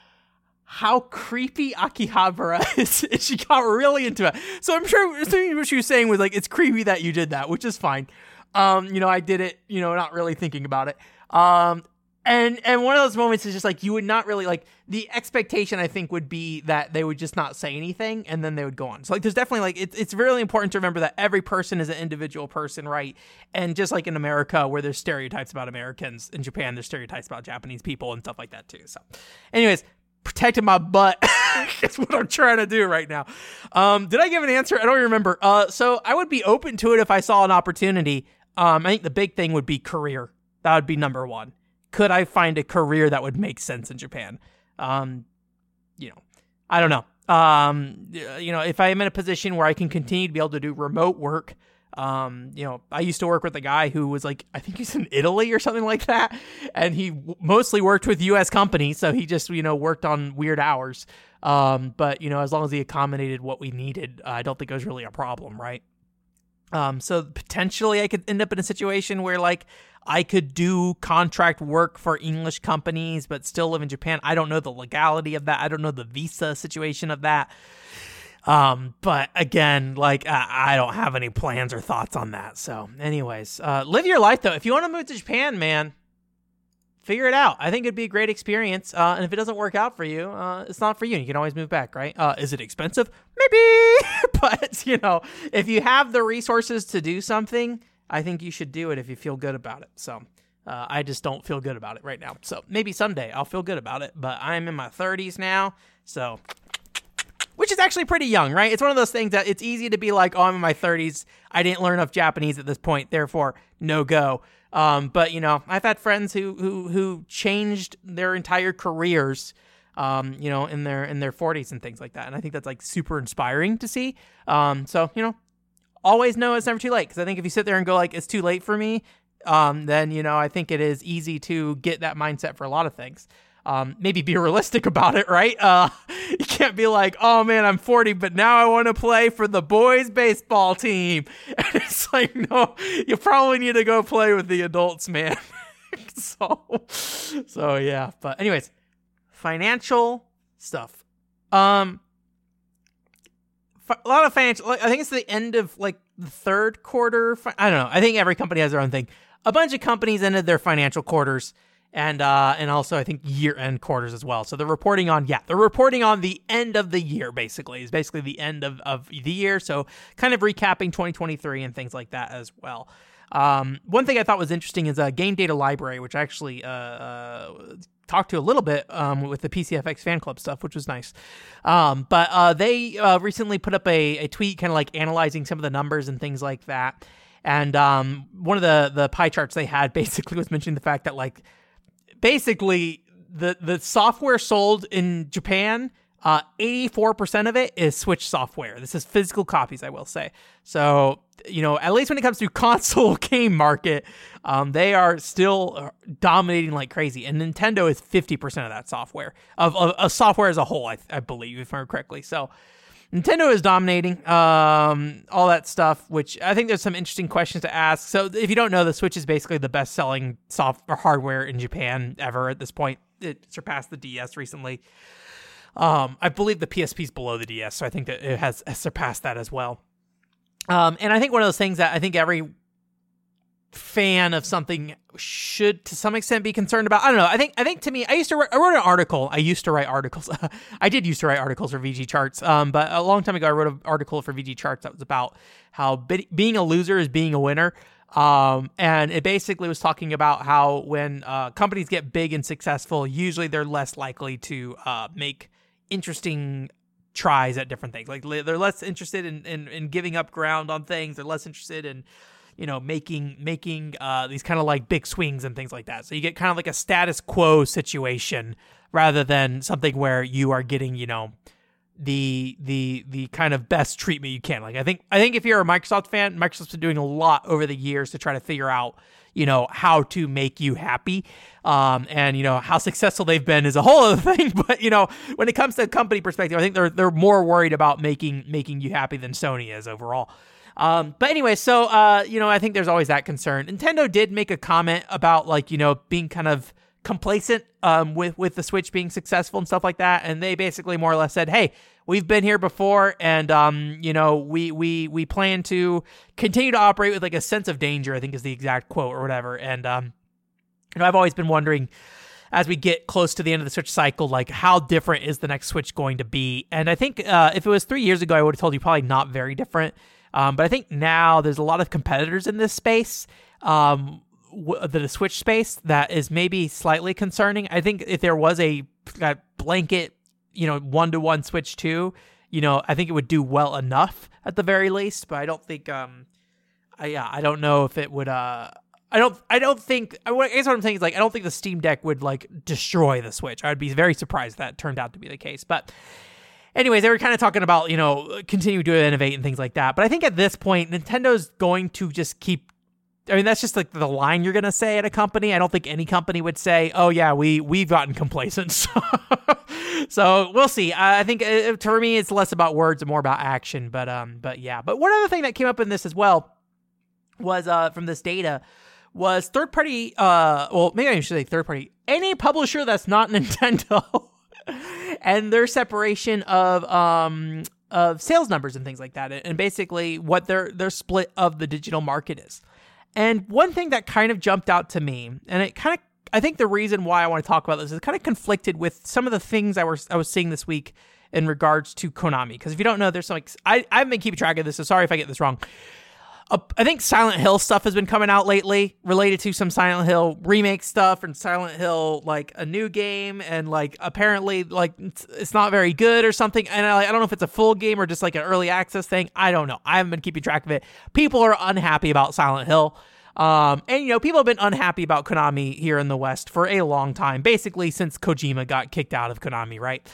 how creepy Akihabara (laughs) is. she got really into it. So I'm sure what she was saying was like, it's creepy that you did that, which is fine. Um, you know, I did it, you know, not really thinking about it. Um, and and one of those moments is just like you would not really like the expectation I think would be that they would just not say anything and then they would go on. So like there's definitely like it's it's really important to remember that every person is an individual person, right? And just like in America where there's stereotypes about Americans, in Japan there's stereotypes about Japanese people and stuff like that too. So anyways, protecting my butt (laughs) is what I'm trying to do right now. Um did I give an answer? I don't remember. Uh so I would be open to it if I saw an opportunity. Um I think the big thing would be career. That would be number 1 could I find a career that would make sense in Japan? Um, you know, I don't know. Um, you know, if I am in a position where I can continue to be able to do remote work, um, you know, I used to work with a guy who was like, I think he's in Italy or something like that, and he w- mostly worked with U.S. companies, so he just you know worked on weird hours. Um, but you know, as long as he accommodated what we needed, uh, I don't think it was really a problem, right? Um, so potentially I could end up in a situation where like I could do contract work for English companies, but still live in Japan. I don't know the legality of that. I don't know the visa situation of that. Um, but again, like I, I don't have any plans or thoughts on that. So, anyways, uh, live your life though. If you want to move to Japan, man, figure it out. I think it'd be a great experience. Uh, and if it doesn't work out for you, uh, it's not for you. You can always move back, right? Uh, is it expensive? Maybe, (laughs) but you know, if you have the resources to do something, I think you should do it if you feel good about it. So uh, I just don't feel good about it right now. So maybe someday I'll feel good about it. But I'm in my 30s now, so which is actually pretty young, right? It's one of those things that it's easy to be like, oh, I'm in my 30s. I didn't learn enough Japanese at this point, therefore no go. Um, but you know, I've had friends who who who changed their entire careers. Um, you know, in their in their 40s and things like that, and I think that's like super inspiring to see. Um, so you know, always know it's never too late because I think if you sit there and go like it's too late for me, um, then you know I think it is easy to get that mindset for a lot of things. Um, maybe be realistic about it, right? Uh, (laughs) you can't be like, oh man, I'm 40, but now I want to play for the boys' baseball team. (laughs) And it's like, no, you probably need to go play with the adults, man. (laughs) so, so yeah. But anyways, financial stuff. Um, a lot of financial. I think it's the end of like the third quarter. I don't know. I think every company has their own thing. A bunch of companies ended their financial quarters, and uh, and also I think year end quarters as well. So they're reporting on yeah, they're reporting on the end of the year basically. Is basically the end of of the year. So kind of recapping 2023 and things like that as well. Um, one thing I thought was interesting is a game data library, which actually uh, uh, talked to a little bit um, with the PCFX fan club stuff, which was nice. Um, but uh, they uh, recently put up a, a tweet kind of like analyzing some of the numbers and things like that. And um, one of the, the pie charts they had basically was mentioning the fact that like basically the, the software sold in Japan uh, 84% of it is Switch software. This is physical copies, I will say. So, you know, at least when it comes to (laughs) console (laughs) game market, um, they are still uh, dominating like crazy. And Nintendo is 50% of that software, of, of, of software as a whole, I, I, believe, if I remember correctly. So, Nintendo is dominating um, all that stuff, which I think there's some interesting questions to ask. So, if you don't know, the Switch is basically the best selling software hardware in Japan ever at this point. It surpassed the DS recently. Um, I believe the PSP is below the DS, so I think that it has, has surpassed that as well. Um, and I think one of those things that I think every fan of something should to some extent be concerned about. I don't know. I think I think to me, I used to write, I wrote an article. I used to write articles. (laughs) I did used to write articles for VGChartz. Um, but a long time ago, I wrote an article for VGChartz that was about how be- being a loser is being a winner. Um, and it basically was talking about how when uh, companies get big and successful, usually they're less likely to uh, make interesting tries at different things. Like they're less interested in, in, in giving up ground on things. They're less interested in you know making making uh, these kind of like big swings and things like that. So you get kind of like a status quo situation rather than something where you are getting you know the the the kind of best treatment you can. Like I think I think if you're a Microsoft fan, Microsoft's been doing a lot over the years to try to figure out you know how to make you happy um, and you know how successful they've been is a whole other (laughs) thing but you know when it comes to company perspective i think they're they're more worried about making making you happy than sony is overall um, but anyway, so uh, you know, I think there's always that concern. Nintendo did make a comment about like you know being kind of complacent um, with with the Switch being successful and stuff like that, and they basically more or less said, "Hey, we've been here before, and um, you know, we we we plan to continue to operate with like a sense of danger." I think is the exact quote or whatever. And um, you know, I've always been wondering as we get close to the end of the Switch cycle, like how different is the next Switch going to be? And I think uh, if it was three years ago, I would have told you probably not very different. Um, but I think now there's a lot of competitors in this space. Um, w- the Switch space that is maybe slightly concerning. I think if there was a, blanket, you know, one to one Switch two, you know, I think it would do well enough at the very least. But I don't think, um, I, yeah, I don't know if it would. Uh, I don't. I don't think. I guess what I'm saying is like I don't think the Steam Deck would like destroy the Switch. I'd be very surprised that turned out to be the case. But anyways, they were kind of talking about, you know, continue to innovate and things like that. But I think at this point, Nintendo's going to just keep I mean, that's just like the line you're gonna say at a company. I don't think any company would say, "Oh yeah, we we've gotten complacent." (laughs) so we'll see. I think uh, for me, it's less about words and more about action. But um, but yeah. But one other thing that came up in this as well was uh from this data was third party. Uh, well, maybe I should say third party. Any publisher that's not (laughs) Nintendo (laughs) and their separation of um of sales numbers and things like that, and basically what their their split of the digital market is. And one thing that kind of jumped out to me, and it kind of I think the reason why I want to talk about this is kind of conflicted with some of the things I was I was seeing this week in regards to Konami. Because if you don't know, there's some like I I've been keeping track of this, so sorry if I get this wrong. Uh, I think Silent Hill stuff has been coming out lately related to some Silent Hill remake stuff and Silent Hill like a new game and like apparently like it's, not very good or something. And I, I don't know if it's a full game or just like an early access thing. I don't know. I haven't been keeping track of it. People are unhappy about Silent Hill. Um, and you know people have been unhappy about Konami here in the West for a long time basically since Kojima got kicked out of Konami right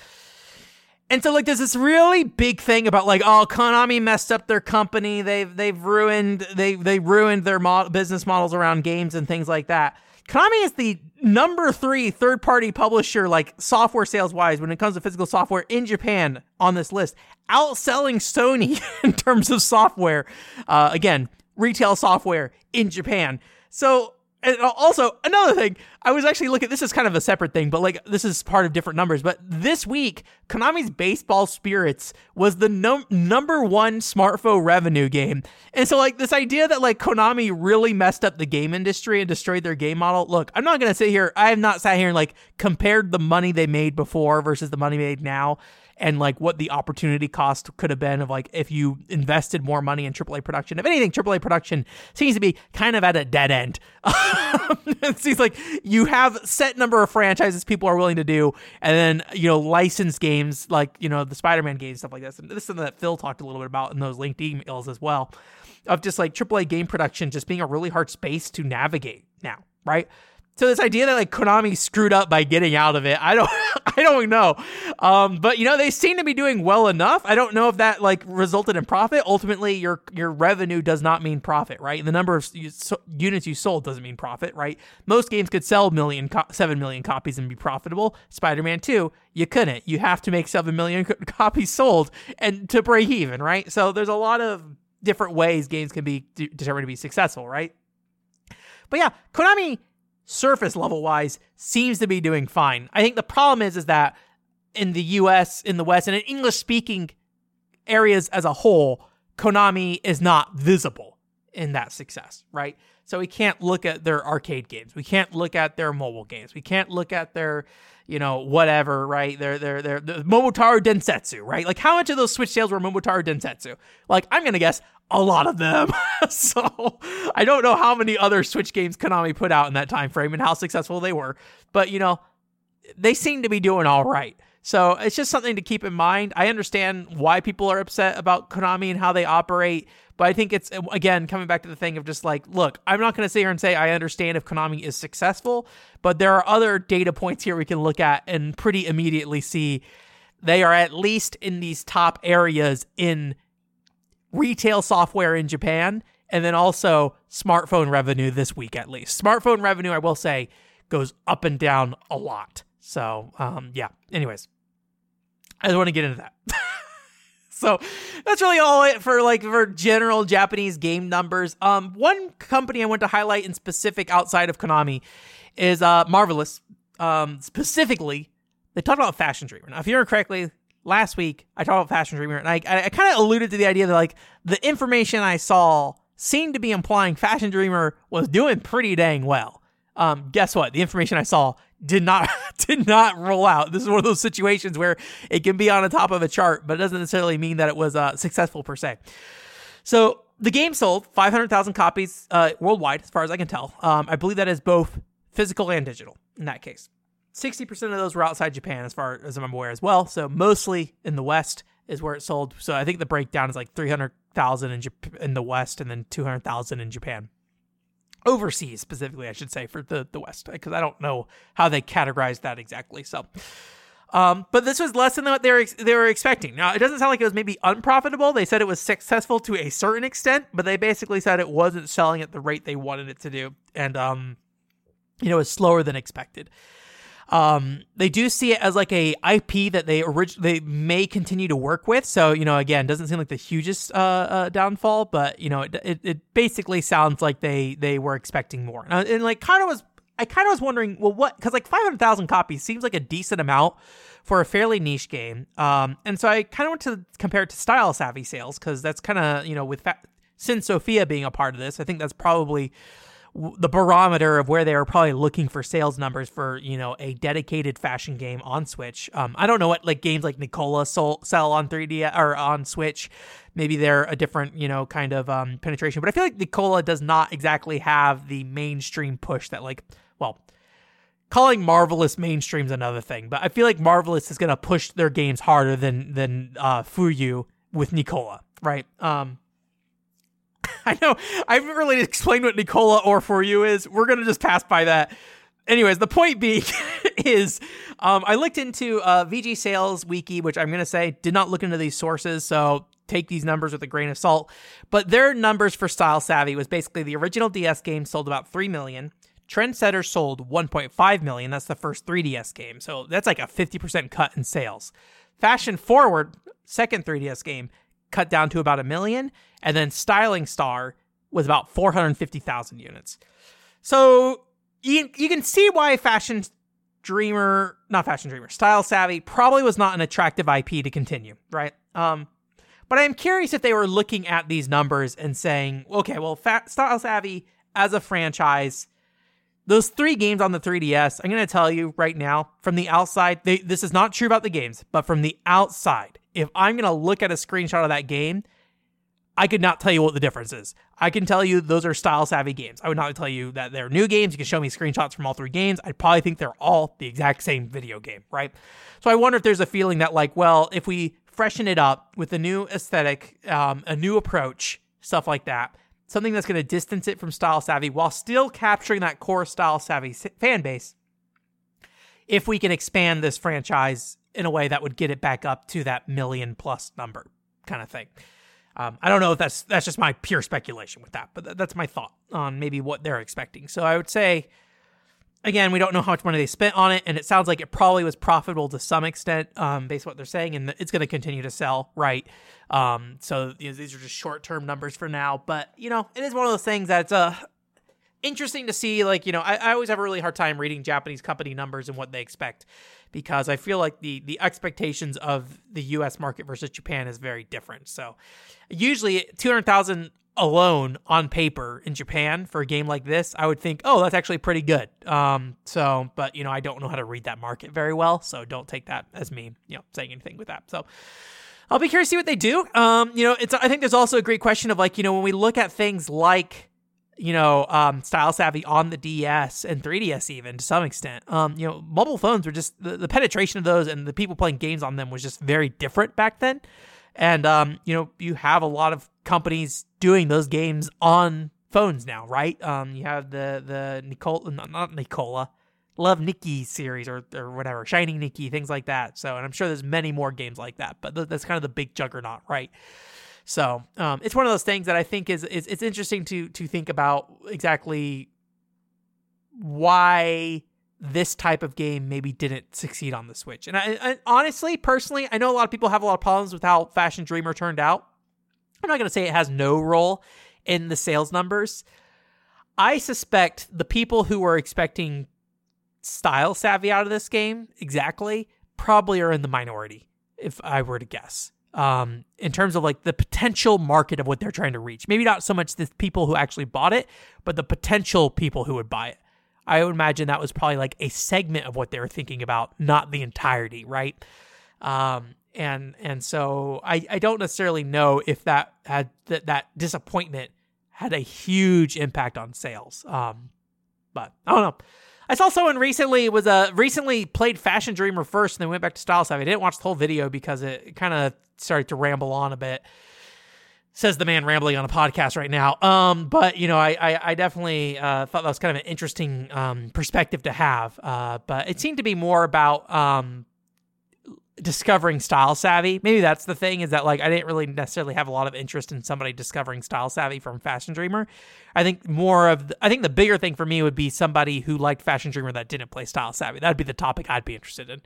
and so like there's this really big thing about like oh Konami messed up their company they've they've ruined they they ruined their mo- business models around games and things like that. Konami is the number 3 third party publisher like software sales wise when it comes to physical software in Japan on this list outselling Sony (laughs) in terms of software uh, again retail software in Japan. So and also another thing, I was actually looking. This is kind of a separate thing, but like this is part of different numbers. But this week, Konami's Baseball Spirits was the num- number one smartphone revenue game, and so like this idea that like Konami really messed up the game industry and destroyed their game model. Look, I'm not gonna sit here. I have not sat here and like compared the money they made before versus the money made now and like what the opportunity cost could have been of like if you invested more money in AAA production. If anything, AAA production seems to be kind of at a dead end. (laughs) it seems like you have set number of franchises people are willing to do, and then you know licensed games like you know the Spider-Man games stuff like this. And this is something that Phil talked a little bit about in those linked emails as well, of just like AAA game production just being a really hard space to navigate now, right? So this idea that like Konami screwed up by getting out of it, I don't, (laughs) I don't know. Um, but you know they seem to be doing well enough. I don't know if that like resulted in profit. Ultimately, your your revenue does not mean profit, right? The number of units you sold doesn't mean profit, right? Most games could sell million, co- seven million copies and be profitable. Spider-Man Two, you couldn't. You have to make seven million co- (laughs) copies sold and to break even, right? So there's a lot of different ways games can be de- determined to be successful, right? But yeah, Konami surface level wise seems to be doing fine. I think the problem is is that in the US, in the West, and in English speaking areas as a whole, Konami is not visible in that success, right? So we can't look at their arcade games. We can't look at their mobile games. We can't look at their, you know, whatever, right? Their their their the Momotaro Densetsu, right? Like how much of those Switch sales were Momotaro Densetsu? Like I'm gonna guess a lot of them. (laughs) so I don't know how many other Switch games Konami put out in that time frame and how successful they were, but you know, they seem to be doing all right. So it's just something to keep in mind. I understand why people are upset about Konami and how they operate, but I think it's again coming back to the thing of just like, look, I'm not going to sit here and say I understand if Konami is successful, but there are other data points here we can look at and pretty immediately see they are at least in these top areas in retail software in Japan and then also smartphone revenue this week at least. Smartphone revenue, I will say, goes up and down a lot. So, um, yeah. Anyways, I just want to get into that. (laughs) so that's really all it for like for general Japanese game numbers. Um, one company I want to highlight in specific outside of Konami is uh Marvelous. Um, specifically, they talked about Fashion Dreamer. Now, if you remember correctly, last week I talked about Fashion Dreamer, and I I, I kind of alluded to the idea that like the information I saw seemed to be implying Fashion Dreamer was doing pretty dang well. Um, guess what? The information I saw did not (laughs) did not roll out. This is one of those situations where it can be on the top of a chart, but it doesn't necessarily mean that it was uh, successful per se. So the game sold 500,000 copies uh, worldwide, as far as I can tell. Um, I believe that is both physical and digital in that case. 60% of those were outside Japan, as far as I'm aware, as well. So mostly in the West is where it sold. So I think the breakdown is like 300,000 in, Jap- in the West and then 200,000 in Japan overseas specifically i should say for the, the west because i don't know how they categorize that exactly so um, but this was less than what they were they were expecting. Now it doesn't sound like it was maybe unprofitable. They said it was successful to a certain extent, but they basically said it wasn't selling at the rate they wanted it to do, and um, you know, it was slower than expected. Um, they do see it as like a IP that they orig- they may continue to work with. So you know, again, doesn't seem like the hugest uh, uh, downfall, but you know, it, it, it basically sounds like they they were expecting more, and, and like kind of was. I kind of was wondering, well, what? Because like 500,000 copies seems like a decent amount for a fairly niche game. Um, and so I kind of went to compare it to Style Savvy sales because that's kind of you know with fa- syn Sophia being a part of this, I think that's probably the barometer of where they are probably looking for sales numbers for you know a dedicated fashion game on Switch. Um, I don't know what like games like Nicola sold, sell on 3D or on Switch. Maybe they're a different you know kind of um, penetration, but I feel like Nicola does not exactly have the mainstream push that like well. Calling Marvelous mainstream is another thing, but I feel like Marvelous is gonna push their games harder than than uh, Fuyu with Nicola, right? Um, I know I haven't really explained what Nicola or for you is. We're gonna just pass by that. Anyways, the point being (laughs) is, um, I looked into uh, VG Sales Wiki, which I'm gonna say did not look into these sources, so take these numbers with a grain of salt. But their numbers for Style Savvy was basically the original DS game sold about three million. Trendsetter sold 1.5 million. That's the first 3DS game, so that's like a 50% cut in sales. Fashion Forward, second 3DS game, cut down to about a million, and then Styling Star was about 450,000 units. So you, you can see why Fashion Dreamer, not Fashion Dreamer, Style Savvy probably was not an attractive IP to continue, right? Um, but I am curious if they were looking at these numbers and saying, okay, well, Fa- Style Savvy as a franchise, those three games on the 3DS, I'm going to tell you right now, from the outside, they, this is not true about the games, but from the outside, if I'm going to look at a screenshot of that game, I could not tell you what the difference is. I can tell you those are style savvy games. I would not tell you that they're new games. You can show me screenshots from all three games. I'd probably think they're all the exact same video game, right? So I wonder if there's a feeling that, like, well, if we freshen it up with a new aesthetic, um, a new approach, stuff like that, something that's going to distance it from Style Savvy while still capturing that core Style Savvy fan base. If we can expand this franchise in a way that would get it back up to that million plus number kind of thing. Um, I don't know if that's that's just my pure speculation with that, but th- that's my thought on maybe what they're expecting. So I would say, again, we don't know how much money they spent on it, and it sounds like it probably was profitable to some extent, um, based on what they're saying, and it's going to continue to sell, right? Um, so you know, these are just short term numbers for now, but you know, it is one of those things that's uh interesting to see. Like you know, I, I always have a really hard time reading Japanese company numbers and what they expect because I feel like the the expectations of the U.S. market versus Japan is very different. So usually, two hundred thousand alone on paper in Japan for a game like this, I would think, oh, that's actually pretty good. Um, so, but you know, I don't know how to read that market very well, so don't take that as me, you know, saying anything with that. So, I'll be curious to see what they do. Um, you know, it's I think there's also a great question of like, you know, when we look at things like you know, um, style savvy on the DS and 3DS even to some extent. Um, you know, mobile phones were just the, the penetration of those and the people playing games on them was just very different back then. And um, you know, you have a lot of companies doing those games on phones now, right? Um, you have the the Nicole, not Nicola, Love Nikki series or or whatever, Shining Nikki, things like that. So, and I'm sure there's many more games like that, but th- that's kind of the big juggernaut, right? So um, it's one of those things that I think is, is it's interesting to to think about exactly why this type of game maybe didn't succeed on the Switch. And I, I, honestly, personally, I know a lot of people have a lot of problems with how Fashion Dreamer turned out. I'm not going to say it has no role in the sales numbers. I suspect the people who were expecting style savvy out of this game exactly probably are in the minority, if I were to guess um, in terms of like the potential market of what they're trying to reach. Maybe not so much the people who actually bought it, but the potential people who would buy it. I would imagine that was probably like a segment of what they were thinking about, not the entirety, right? Um, and and so I, I don't necessarily know if that had that that disappointment had a huge impact on sales. Um, but I don't know. I saw someone recently was uh recently played Fashion Dreamer first and then went back to Style Savvy. I didn't watch the whole video because it kind of started to ramble on a bit. Says the man rambling on a podcast right now. Um, but you know, I I, I definitely uh, thought that was kind of an interesting um, perspective to have. Uh, but it seemed to be more about um, discovering style savvy. Maybe that's the thing is that like I didn't really necessarily have a lot of interest in somebody discovering style savvy from Fashion Dreamer. I think more of the, I think the bigger thing for me would be somebody who liked Fashion Dreamer that didn't play style savvy. That'd be the topic I'd be interested in.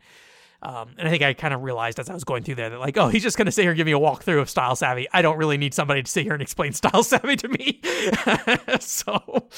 Um, and I think I kind of realized as I was going through there that like, oh, he's just going to sit here and give me a walkthrough of Style Savvy. I don't really need somebody to sit here and explain (laughs) Style Savvy to me. (laughs) so,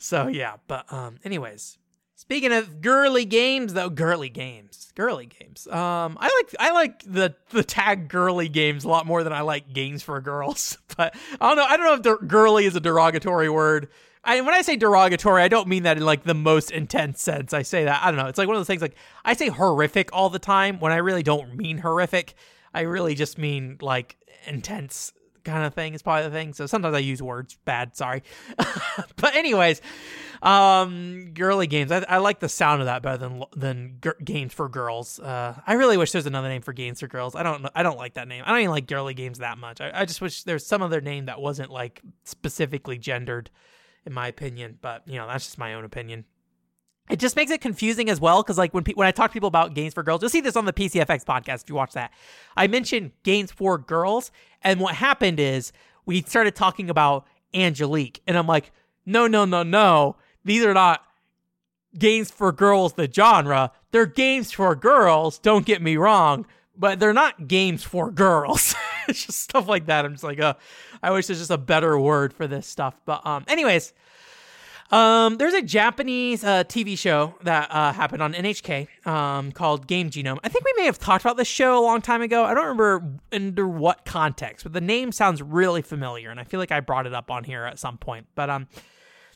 so yeah. But um, anyways, Speaking of girly games, though, girly games, girly games. Um, I like I like the the tag girly games a lot more than I like games for girls. (laughs) But I don't know. I don't know if girly is a derogatory word. I when I say derogatory, I don't mean that in like the most intense sense. I say that I don't know. It's like one of those things. Like I say horrific all the time when I really don't mean horrific. I really just mean like intense kind of thing is probably the thing. So sometimes I use words bad. Sorry, (laughs) but anyways, um, girly games. I, I, like the sound of that better than than g- games for girls. Uh, I really wish there's another name for games for girls. I don't. I don't like that name. I don't even like girly games that much. I, I just wish there's some other name that wasn't like specifically gendered, in my opinion. But you know, that's just my own opinion. It just makes it confusing as well because like when pe- when I talk to people about games for girls, you'll see this on the PCFX podcast if you watch that. I mentioned games for girls, and what happened is we started talking about Angelique, and I'm like, no, no, no, no, these are not games for girls. The genre, they're games for girls. Don't get me wrong, but they're not games for girls. (laughs) it's just stuff like that. I'm just like, uh, I wish there's just a better word for this stuff. But um, anyways. Um, there's a Japanese uh, TV show that uh, happened on NHK um, called Game Genome. I think we may have talked about this show a long time ago. I don't remember under what context, but the name sounds really familiar, and I feel like I brought it up on here at some point. But um,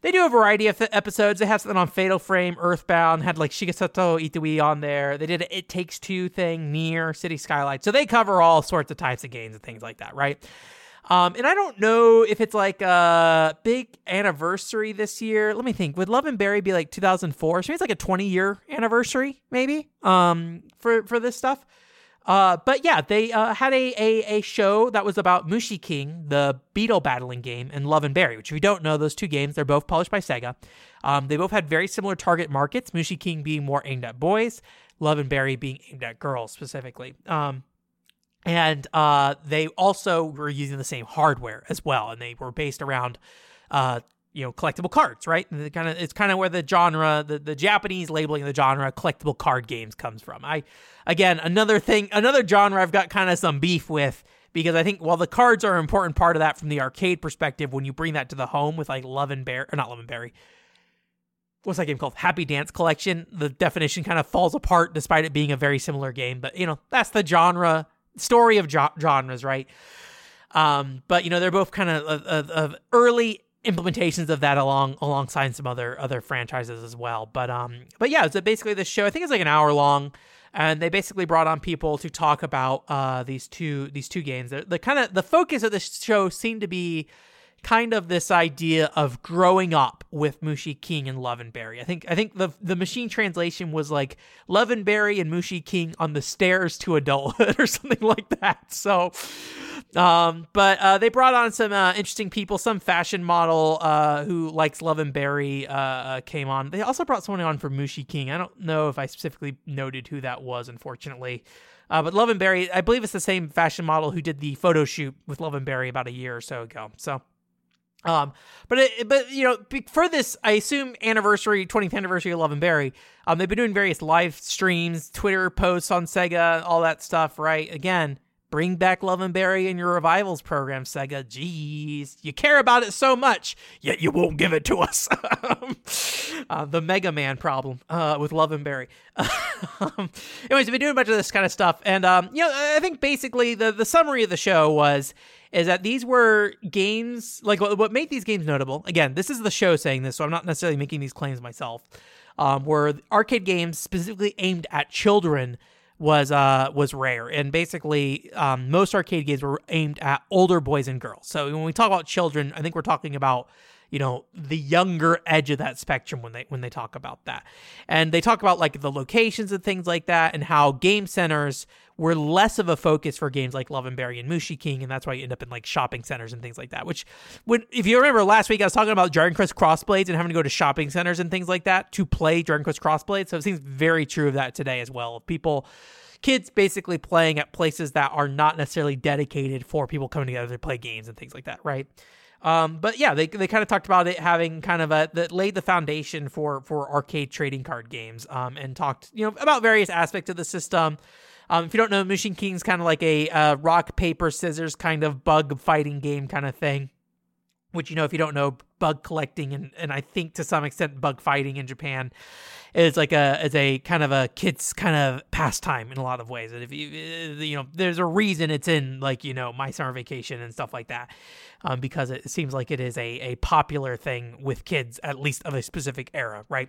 they do a variety of episodes. They have something on Fatal Frame, Earthbound, had like Shigesato Itoi on there. They did It Takes Two thing, NieR, City Skylight. So they cover all sorts of types of games and things like that, right? Um, and I don't know if it's like a big anniversary this year. Let me think. Would Love and Berry be like 2004? So maybe it's like a 20 year anniversary, maybe, um, for, for this stuff. Uh, but yeah, they uh, had a, a, a show that was about Mushi King, the beetle battling game, and Love and Berry, which if you don't know, those two games, they're both published by Sega. Um, they both had very similar target markets, Mushi King being more aimed at boys, Love and Berry being aimed at girls specifically. Um, and uh, they also were using the same hardware as well, and they were based around, uh, you know, collectible cards, right? kind of it's kind of where the genre, the, the Japanese labeling of the genre, collectible card games comes from. I, again, another thing, another genre I've got kind of some beef with because I think while the cards are an important part of that from the arcade perspective, when you bring that to the home with like Love and Berry, or not Love and Berry, what's that game called? Happy Dance Collection. The definition kind of falls apart despite it being a very similar game, but you know that's the genre story of jo- genres, right? Um, but you know, they're both kind of, of, of early implementations of that along alongside some other other franchises as well. But um, but yeah, so basically the show I think it's like an hour long, and they basically brought on people to talk about uh these two these two games. The, the kind of the focus of the show seemed to be kind of this idea of growing up with Mushi King and Love and Berry. I think I think the the machine translation was like Love and Mushi King on the stairs to adulthood (laughs) or something like that. So um, but uh, they brought on some uh, interesting people. Some fashion model uh, who likes Love and Berry uh, uh, came on. They also brought someone on for Mushi King. I don't know if I specifically noted who that was, unfortunately. Uh, but Love and Berry, I believe it's the same fashion model who did the photo shoot with Love and Berry about a year or so ago. So um, but it, but you know, for this, I assume anniversary, 20th anniversary of Love and Berry, um, they've been doing various live streams, Twitter posts on Sega, all that stuff, right? Again, bring back Love and Berry in your revivals program, Sega. Jeez, you care about it so much, yet you won't give it to us. (laughs) uh, the Mega Man problem uh, with Love and Berry. (laughs) um, anyways, we've been doing a bunch of this kind of stuff, and um, you know, I think basically the the summary of the show was is that these were games like what made these games notable. Again, this is the show saying this, so I'm not necessarily making these claims myself. Um, were arcade games specifically aimed at children was uh was rare. And basically um, most arcade games were aimed at older boys and girls. So when we talk about children i think we're talking about you know the younger edge of that spectrum when they when they talk about that. And they talk about like the locations and things like that and how game centers were less of a focus for games like love and berry and mushi king and that's why you end up in like shopping centers and things like that which when if you remember last week i was talking about dragon quest crossblades and having to go to shopping centers and things like that to play dragon quest crossblades so it seems very true of that today as well people kids basically playing at places that are not necessarily dedicated for people coming together to play games and things like that right um, but yeah, they, they kind of talked about it having kind of a that laid the foundation for for arcade trading card games. Um, and talked you know about various aspects of the system. Um, if you don't know, Mushi King's kind of like a uh, rock paper scissors kind of bug fighting game kind of thing which you know if you don't know bug collecting and, and i think to some extent bug fighting in japan is like a is a kind of a kid's kind of pastime in a lot of ways. And if you uh, you know there's a reason it's in like you know my summer vacation and stuff like that um, because it seems like it is a, a popular thing with kids at least of a specific era right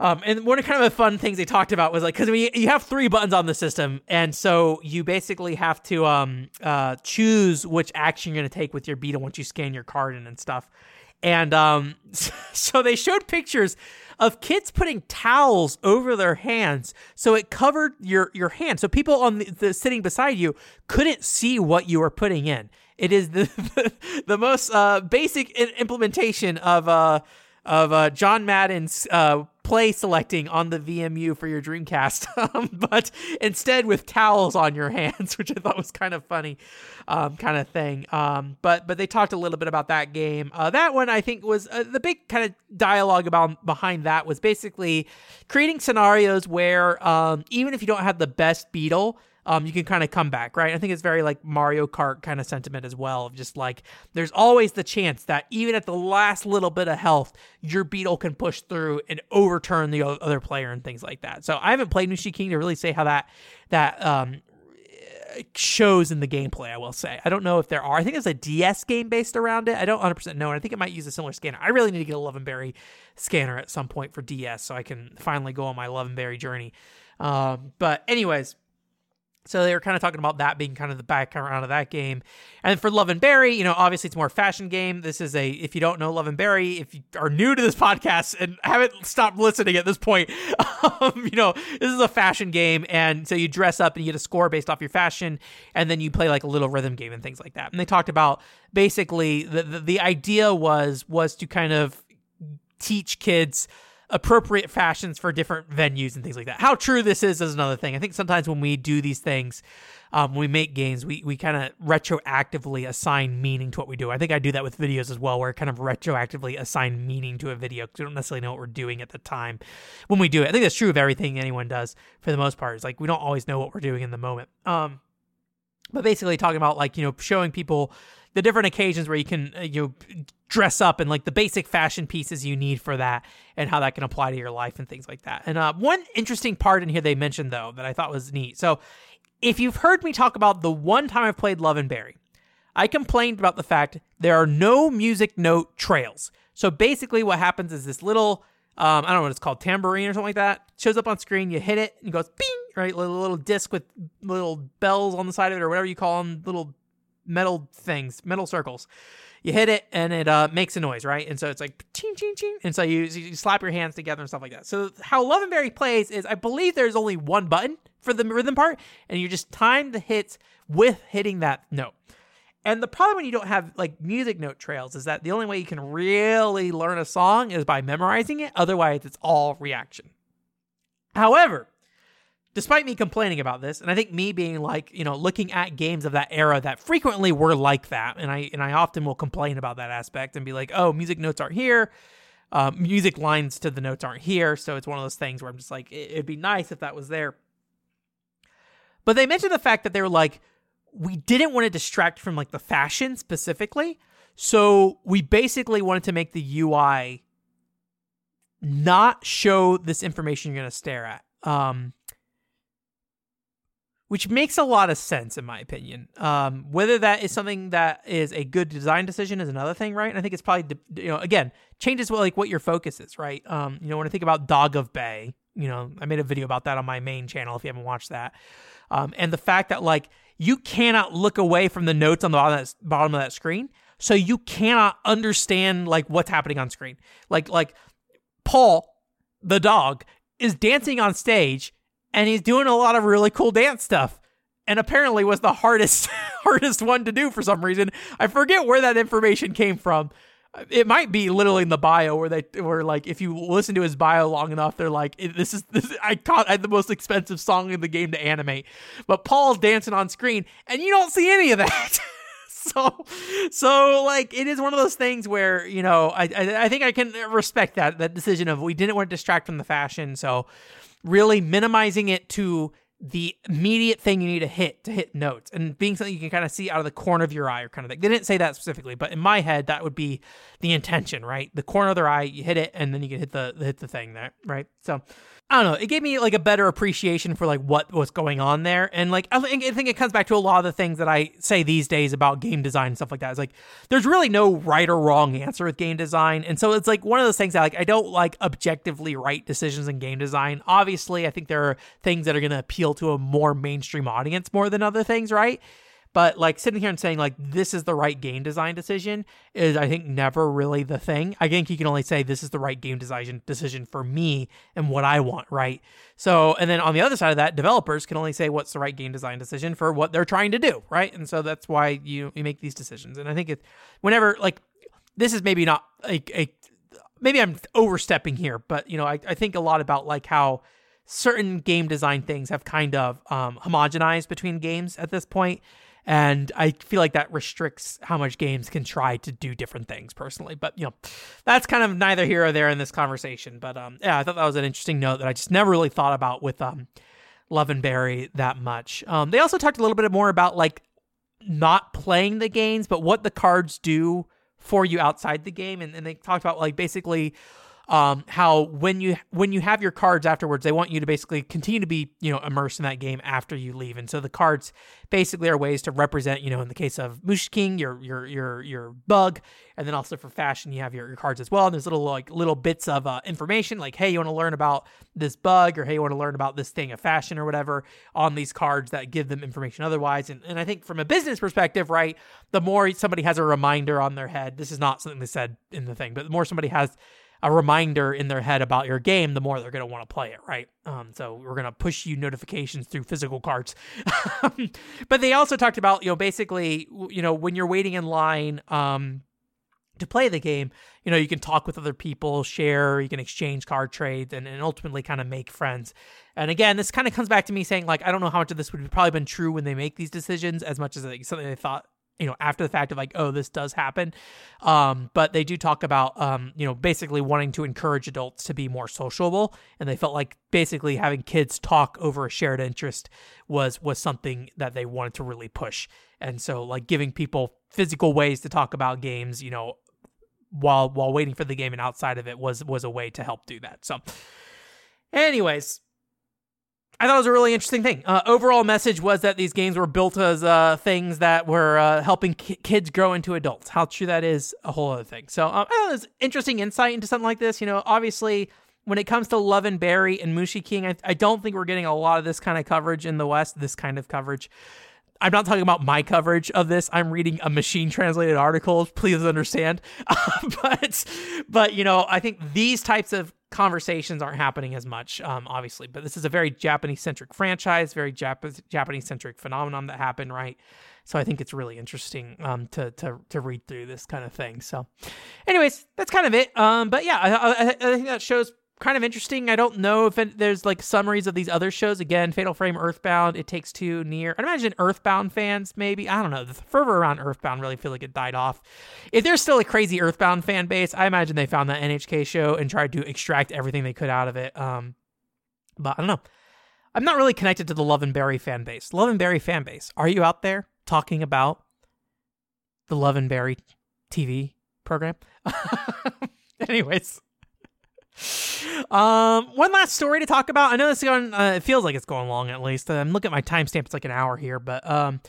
um, and one of kind of the fun things they talked about was like because you, you have three buttons on the system, and so you basically have to um, uh, choose which action you're going to take with your Beetle once you scan your card in and stuff. And um, (laughs) so they showed pictures of kids putting towels over their hands so it covered your your hand, so people on the, the sitting beside you couldn't see what you were putting in. It is the the, (laughs) the most uh, basic implementation of uh, of uh, John Madden's uh, play selecting on the VMU for your Dreamcast, (laughs) um, but instead with towels on your (laughs) hands, which I thought was kind of funny, um, kind of thing. Um, but but they talked a little bit about that game. Uh, that one I think was uh, the big kind of dialogue about behind that was basically creating scenarios where um, even if you don't have the best Beetle um, you can kind of come back, right? I think it's very like Mario Kart kind of sentiment as well. Of just like there's always the chance that even at the last little bit of health, your beetle can push through and overturn the other player and things like that. So I haven't played Mushi King to really say how that that um, shows in the gameplay. I will say I don't know if there are. I think there's a DS game based around it. I don't 100 percent know, and I think it might use a similar scanner. I really need to get a Love and Berry scanner at some point for DS so I can finally go on my Love and Berry journey. Um, but anyways so they were kind of talking about that being kind of the background of that game. And for Love and Berry, you know, obviously it's more fashion game. This is a if you don't know Love and Berry, if you are new to this podcast and haven't stopped listening at this point, (laughs) um, you know, this is a fashion game and so you dress up and you get a score based off your fashion and then you play like a little rhythm game and things like that. And they talked about basically the the, the idea was was to kind of teach kids appropriate fashions for different venues and things like that. How true this is is another thing. I think sometimes when we do these things, um, we make games, we, we kind of retroactively assign meaning to what we do. I think I do that with videos as well, where I kind of retroactively assign meaning to a video because we don't necessarily know what we're doing at the time when we do it. I think that's true of everything anyone does for the most part. It's like we don't always know what we're doing in the moment. Um, but basically talking about like you know showing people the different occasions where you can uh, you dress up and like the basic fashion pieces you need for that and how that can apply to your life and things like that. And uh, one interesting part in here they mentioned though that I thought was neat. So if you've heard me talk about the one time I've played Love and Berry, I complained about the fact there are no music note trails. So basically, what happens is this little, um, I don't know what it's called, tambourine or something like that, shows up on screen. You hit it and it goes bing, right? Little disc with little bells on the side of it or whatever you call them, little metal things, metal circles. You hit it and it uh, makes a noise, right? And so it's like ching ching ching, and so you, you slap your hands together and stuff like that. So how Love and Berry plays is, I believe there's only one button for the rhythm part, and you just time the hits with hitting that note. And the problem when you don't have like music note trails is that the only way you can really learn a song is by memorizing it. Otherwise, it's all reaction. However, despite me complaining about this, and I think me being like, you know, looking at games of that era that frequently were like that, and I and I often will complain about that aspect and be like, oh, music notes aren't here. Uh, music lines to the notes aren't here, so it's one of those things where I'm just like, it'd be nice if that was there. But they mentioned the fact that they were like, we didn't want to distract from like the fashion specifically. So we basically wanted to make the UI not show this information you're going to stare at. Um, which makes a lot of sense in my opinion. Um, whether that is something that is a good design decision is another thing, right? And I think it's probably you know again changes what like what your focus is, right? Um, you know when I think about Dog of Bay, you know I made a video about that on my main channel if you haven't watched that, um, and the fact that like you cannot look away from the notes on the bottom of that, bottom of that screen, so you cannot understand like what's happening on screen. Like like Paul, the dog, is dancing on stage and he's doing a lot of really cool dance stuff and apparently was the hardest (laughs) hardest one to do for some reason. I forget where that information came from. It might be literally in the bio where they were like, if you listen to his bio long enough, they're like, this is this. I caught I had the most expensive song in the game to animate, but Paul's dancing on screen, and you don't see any of that. (laughs) so so like it is one of those things where you know I, I I think I can respect that that decision of we didn't want to distract from the fashion, so really minimizing it to the immediate thing you need to hit to hit notes and being something you can kind of see out of the corner of your eye or kind of thing. They didn't say that specifically, but in my head, that would be the intention, right? The corner of their eye, you hit it, and then you can hit the hit the thing there, right? So I don't know. It gave me like a better appreciation for like what was going on there, and like I think, I think it comes back to a lot of the things that I say these days about game design and stuff like that. It's like there's really no right or wrong answer with game design, and so it's like one of those things that like I don't like objectively right decisions in game design. Obviously, I think there are things that are going to appeal to a more mainstream audience more than other things, right? But like sitting here and saying like this is the right game design decision is I think never really the thing. I think you can only say this is the right game design decision for me and what I want, right? So and then on the other side of that, developers can only say what's the right game design decision for what they're trying to do, right? And so that's why you you make these decisions. And I think it whenever like this is maybe not like a maybe I'm overstepping here, but you know, I, I think a lot about like how certain game design things have kind of um, homogenized between games at this point and I feel like that restricts how much games can try to do different things personally. But you know, that's kind of neither here or there in this conversation. But um, yeah, I thought that was an interesting note that I just never really thought about with um, Love and Berry that much. Um, they also talked a little bit more about like not playing the games, but what the cards do for you outside the game, and, and they talked about like basically um, how when you when you have your cards afterwards, they want you to basically continue to be you know immersed in that game after you leave, and so the cards basically are ways to represent you know in the case of Mushi King your your your your bug, and then also for fashion you have your, your cards as well. And there's little like little bits of uh, information like hey you want to learn about this bug or hey you want to learn about this thing of fashion or whatever on these cards that give them information otherwise. And and I think from a business perspective, right, the more somebody has a reminder on their head, this is not something they said in the thing, but the more somebody has a reminder in their head about your game, the more they're going to want to play it, right? Um, so we're going to push you notifications through physical cards. (laughs) but they also talked about, you know, basically, you know, when you're waiting in line um, to play the game, you know, you can talk with other people, share, you can exchange card trades, and, and ultimately kind of make friends. And again, this kind of comes back to me saying, like, I don't know how much of this would have probably been true when they make these decisions as much as like, something they thought you know after the fact of like oh this does happen. Um, but they do talk about um, you know basically wanting to encourage adults to be more sociable. And they felt like basically having kids talk over a shared interest was was something that they wanted to really push. And so like giving people physical ways to talk about games you know while while waiting for the game and outside of it was was a way to help do that. So anyways I thought it was a really interesting thing. Uh, overall message was that these games were built as uh, things that were uh, helping ki- kids grow into adults. How true that is, a whole other thing. So um, it was interesting insight into something like this. You know, obviously when it comes to Love and Berry and Mushi King, I, I don't think we're getting a lot of this kind of coverage in the West. This kind of coverage. I'm not talking about my coverage of this. I'm reading a machine translated article. Please understand. (laughs) but, but you know, I think these types of conversations aren't happening as much, um, obviously. But this is a very Japanese centric franchise, very Jap- Japanese centric phenomenon that happened, right? So I think it's really interesting um, to to to read through this kind of thing. So, anyways, that's kind of it. Um, but yeah, I, I, I think that shows kind of interesting. I don't know if it, there's like summaries of these other shows. Again, Fatal Frame, Earthbound, It Takes Two, NieR. I imagine Earthbound fans, maybe. I don't know. The fervor around Earthbound really feel like it died off. If there's still a crazy Earthbound fan base, I imagine they found that NHK show and tried to extract everything they could out of it. Um, but I don't know. I'm not really connected to the Love and Berry fan base. Love and Berry fan base, are you out there talking about the Love and Berry TV program? (laughs) Anyways. Um, one last story to talk about. I know this is going. Uh, it feels like it's going long at least. I'm looking at my timestamp; it's like an hour here. But um,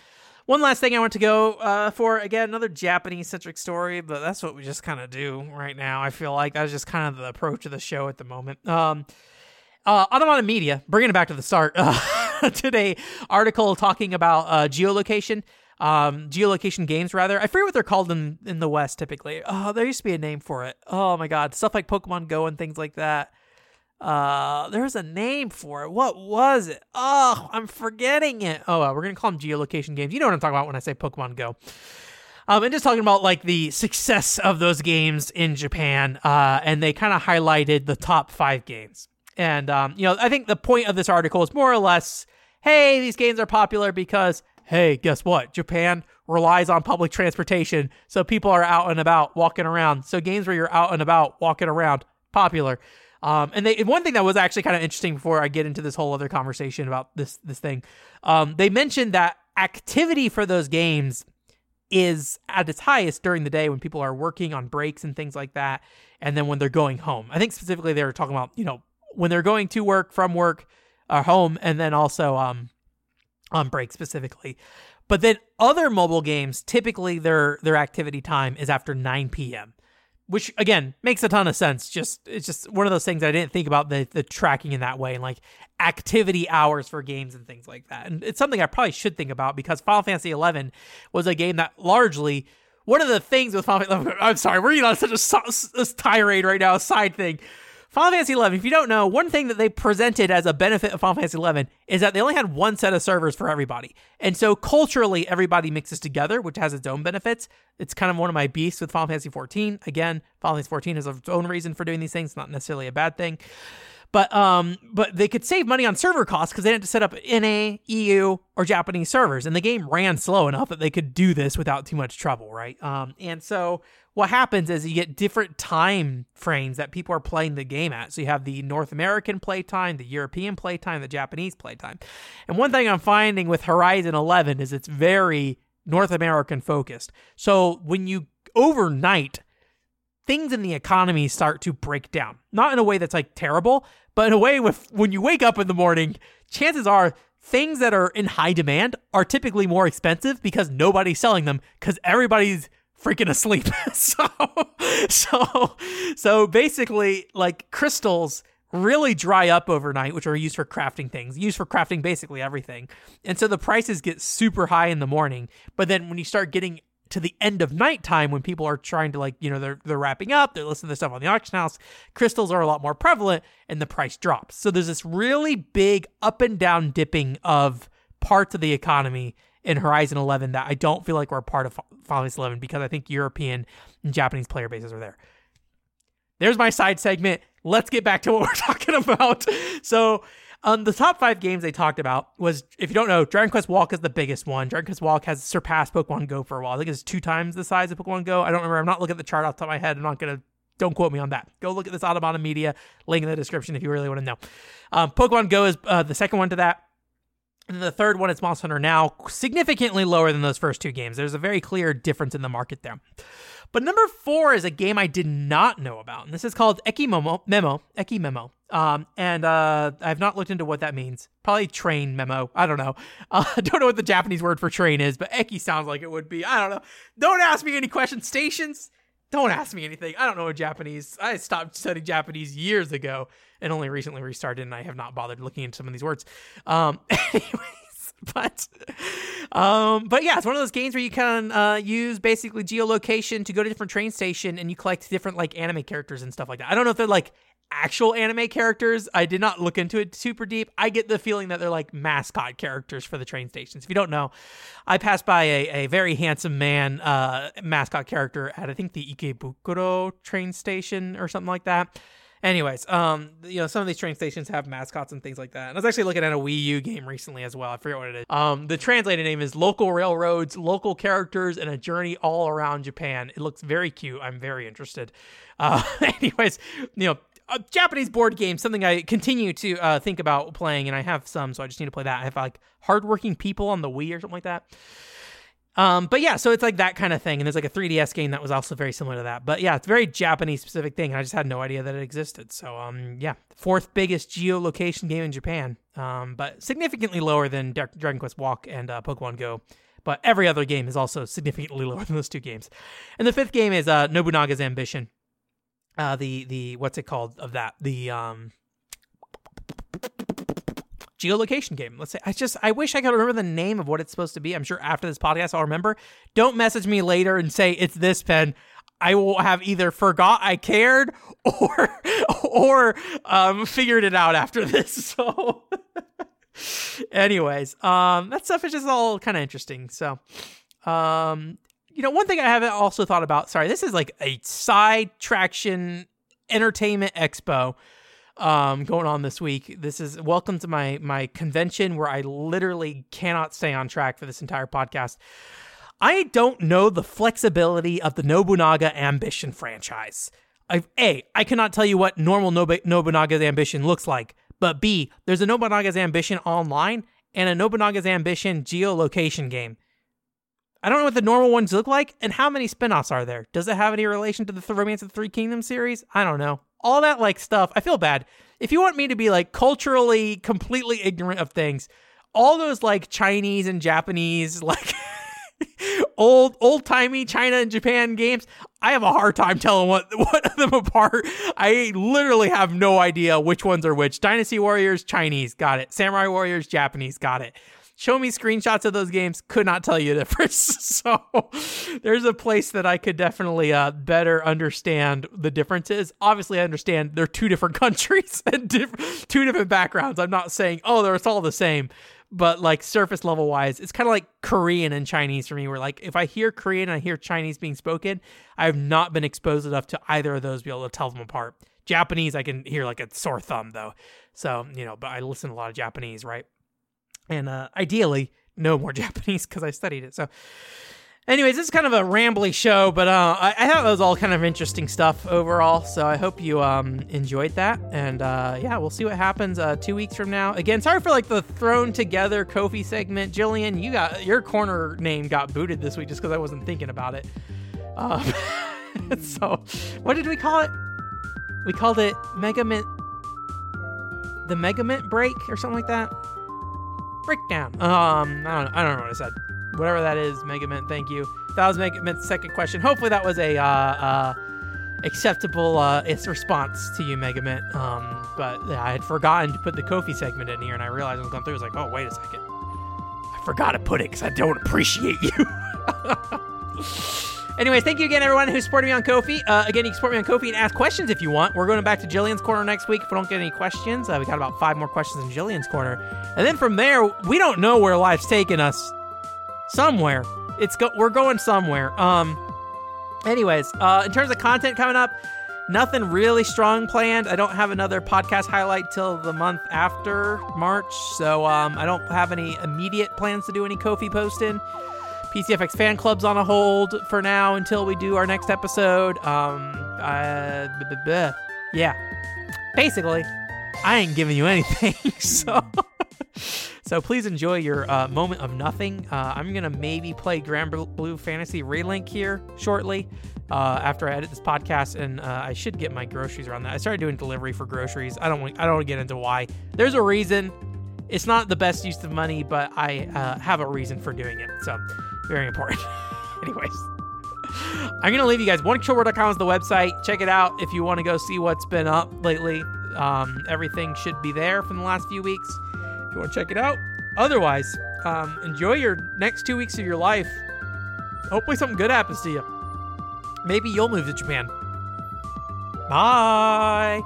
one last thing I want to go uh, for again another Japanese centric story, but that's what we just kind of do right now. I feel like that's just kind of the approach of the show at the moment. Um, uh, Automaton Media, bringing it back to the start. (laughs) Uh, today, article talking about uh, geolocation um, geolocation games rather. I forget what they're called in in the West typically. Oh, there used to be a name for it. Oh my god, stuff like Pokemon Go and things like that. Uh, there's a name for it. What was it? Oh, I'm forgetting it. Oh, we're gonna call them geolocation games. You know what I'm talking about when I say Pokemon Go. Um, and just talking about like the success of those games in Japan. Uh, and they kind of highlighted the top five games. And um, you know, I think the point of this article is more or less, hey, these games are popular because hey, guess what? Japan relies on public transportation, so people are out and about walking around. So games where you're out and about walking around, popular. Um, and they one thing that was actually kind of interesting before I get into this whole other conversation about this this thing, um, they mentioned that activity for those games is at its highest during the day when people are working on breaks and things like that, and then when they're going home. I think specifically they were talking about you know when they're going to work from work or home, and then also um, on break specifically. But then other mobile games, typically their their activity time is after 9 p.m., which again makes a ton of sense. Just it's just one of those things I didn't think about the the tracking in that way and like activity hours for games and things like that. And it's something I probably should think about because Final Fantasy 11 was a game that largely one of the things with Final Fantasy, I'm sorry, we're on such a, a tirade right now, a side thing. Final Fantasy XI, if you don't know, one thing that they presented as a benefit of Final Fantasy XI is that they only had one set of servers for everybody. And so culturally, everybody mixes together, which has its own benefits. It's kind of one of my beasts with Final Fantasy XIV. Again, Final Fantasy XIV has its own reason for doing these things, not necessarily a bad thing. But um, but they could save money on server costs because they didn't have to set up NA, EU, or Japanese servers, and the game ran slow enough that they could do this without too much trouble, right? Um, and so what happens is you get different time frames that people are playing the game at. So you have the North American playtime, the European playtime, the Japanese playtime. And one thing I'm finding with Horizon 11 is it's very North American focused. So when you overnight, things in the economy start to break down. Not in a way that's like terrible, but in a way with when you wake up in the morning, chances are things that are in high demand are typically more expensive because nobody's selling them because everybody's freaking asleep. (laughs) so so so basically like crystals really dry up overnight, which are used for crafting things, used for crafting basically everything. And so the prices get super high in the morning. But then when you start getting to the end of nighttime when people are trying to like, you know, they're they're wrapping up, they're listening to stuff on the auction house, crystals are a lot more prevalent and the price drops. So there's this really big up and down dipping of parts of the economy in Horizon 11 that I don't feel like we're a part of Final Fantasy 11 because I think European and Japanese player bases are there. There's my side segment. Let's get back to what we're (laughs) talking about. So, um, the top five games they talked about was, if you don't know, Dragon Quest Walk is the biggest one. Dragon Quest Walk has surpassed Pokemon Go for a while. I think it's two times the size of Pokemon Go. I don't remember. I'm not looking at the chart off the top of my head. I'm not gonna. Don't quote me on that. Go look at this Automaton Media link in the description if you really want to know. Um, Pokemon Go is uh, the second one to that. And the third one is Monster Hunter Now, significantly lower than those first two games. There's a very clear difference in the market there. But number four is a game I did not know about, and this is called Eki Memo, Memo, Eki Memo. Um, and uh, I have not looked into what that means. Probably train memo. I don't know. (laughs) Uh, I don't know what the Japanese word for train is, but eki sounds like it would be. I don't know. Don't ask me any questions. Stations. Don't ask me anything. I don't know Japanese. I stopped studying Japanese years ago and only recently restarted, and I have not bothered looking into some of these words. Um, (laughs) anyways, but um, but yeah, it's one of those games where you can uh, use basically geolocation to go to different train station and you collect different like anime characters and stuff like that. I don't know if they're like actual anime characters. I did not look into it super deep. I get the feeling that they're like mascot characters for the train stations. If you don't know, I passed by a, a very handsome man uh, mascot character at I think the Ikebukuro train station or something like that. Anyways, um, you know, some of these train stations have mascots and things like that. And I was actually looking at a Wii U game recently as well. I forget what it is. Um, the translated name is Local Railroads, Local Characters, and a Journey All Around Japan. It looks very cute. I'm very interested. Uh, (laughs) anyways, you know, a Japanese board game, something I continue to uh, think about playing, and I have some, so I just need to play that. I have like hardworking people on the Wii or something like that. Um, but yeah, so it's like that kind of thing, and there's like a 3DS game that was also very similar to that. But yeah, it's very Japanese specific thing, and I just had no idea that it existed. So um, yeah, fourth biggest geolocation game in Japan, um, but significantly lower than Dragon Quest Walk and uh, Pokemon Go. But every other game is also significantly (laughs) lower than those two games. And the fifth game is uh, Nobunaga's Ambition uh, the the what's it called of that the um geolocation game. Let's say I just I wish I could remember the name of what it's supposed to be. I'm sure after this podcast I'll remember. Don't message me later and say it's this pen. I will have either forgot I cared (laughs) or or um figured it out after this. (laughs) So anyways, um that stuff is just all kind of interesting. So um you know, one thing I haven't also thought about, sorry, this is like a side traction entertainment expo um, going on this week. This is welcome to my my convention where I literally cannot stay on track for this entire podcast. I don't know the flexibility of the Nobunaga Ambition franchise. I've, a, I cannot tell you what normal Nob- Nobunaga's Ambition looks like, but B, there's a Nobunaga's Ambition online and a Nobunaga's Ambition geolocation game. I don't know what the normal ones look like, and how many spin-offs are there? Does it have any relation to the Romance of the Three Kingdoms series? I don't know. All that like stuff. I feel bad. If you want me to be like culturally completely ignorant of things, all those like Chinese and Japanese (laughs) like old old timey China and Japan games, I have a hard time telling what what of them apart. I literally have no idea which ones are which. Dynasty Warriors, Chinese, got it. Samurai Warriors, Japanese, got it show me screenshots of those games. Could not tell you the (laughs) difference. So there's a place that i could definitely uh, better understand the differences. Obviously i understand they're two different (laughs) countries and diff- two different backgrounds. I'm not saying oh they're all the same. But like surface level wise it's kind of like korean and chinese for me where like if i hear korean and i hear chinese being spoken i have not been exposed enough to either of those to be able to tell them apart. Japanese i can hear like a sore thumb though. So you know but i listen to a lot of japanese right and uh, ideally no more (laughs) Japanese because I studied it. So, anyways, this is kind of a rambly show, but uh, I, I, thought it was all kind of interesting stuff overall. So I hope you um, enjoyed that, and uh, yeah, we'll see what happens uh, two weeks from now. Again, sorry for like the thrown together Ko-fi segment, Jillian. You got your corner name got booted this week just because I wasn't thinking about it. Um, (laughs) so, what did we call it? We called it Megament, the Megament break or something like that breakdown. Um, I don't, I don't know what I said. Whatever that is, Megament. Thank you. That was Megament's second question. Hopefully, that was a uh, uh, acceptable uh, response to you, Megament. Um, but I had forgotten to put the Ko-fi segment in here, and I realized I was going through. I was like, oh, wait a second. I forgot to put it because I don't appreciate you. (laughs) Anyways, thank you again, everyone who supported me on Ko-fi. Uh, again, you can support me on Ko-fi and ask questions if you want. We're going back to Jillian's Corner next week if we don't get any questions. Uh, we got about five more questions in Jillian's Corner. And then from there, we don't know where life's taking us. Somewhere. It's go- We're going somewhere. Um. Anyways, uh, in terms of content coming up, nothing really strong planned. I don't have another podcast highlight till the month after March, so um, I don't have any immediate plans to do any Ko-fi posting. PC-FX fan club's on a hold for now until we do our next episode. Um, uh, yeah. Basically, I ain't giving you anything, (laughs) so so please enjoy your uh, moment of nothing. Uh, I'm gonna maybe play Granblue Fantasy Relink here shortly. uh, after I edit this podcast, and uh, I should get my groceries around that. I started doing delivery for groceries. I don't want, I don't want to get into why. There's a reason. It's not the best use of money, but I uh, have a reason for doing it. So very important. (laughs) Anyways. I'm gonna leave you guys. OneKillWord.com is the website. Check it out if you want to go see what's been up lately. Um, everything should be there from the last few weeks. If you want to check it out. Otherwise, um, enjoy your next two weeks of your life. Hopefully, something good happens to you. Maybe you'll move to Japan. Bye.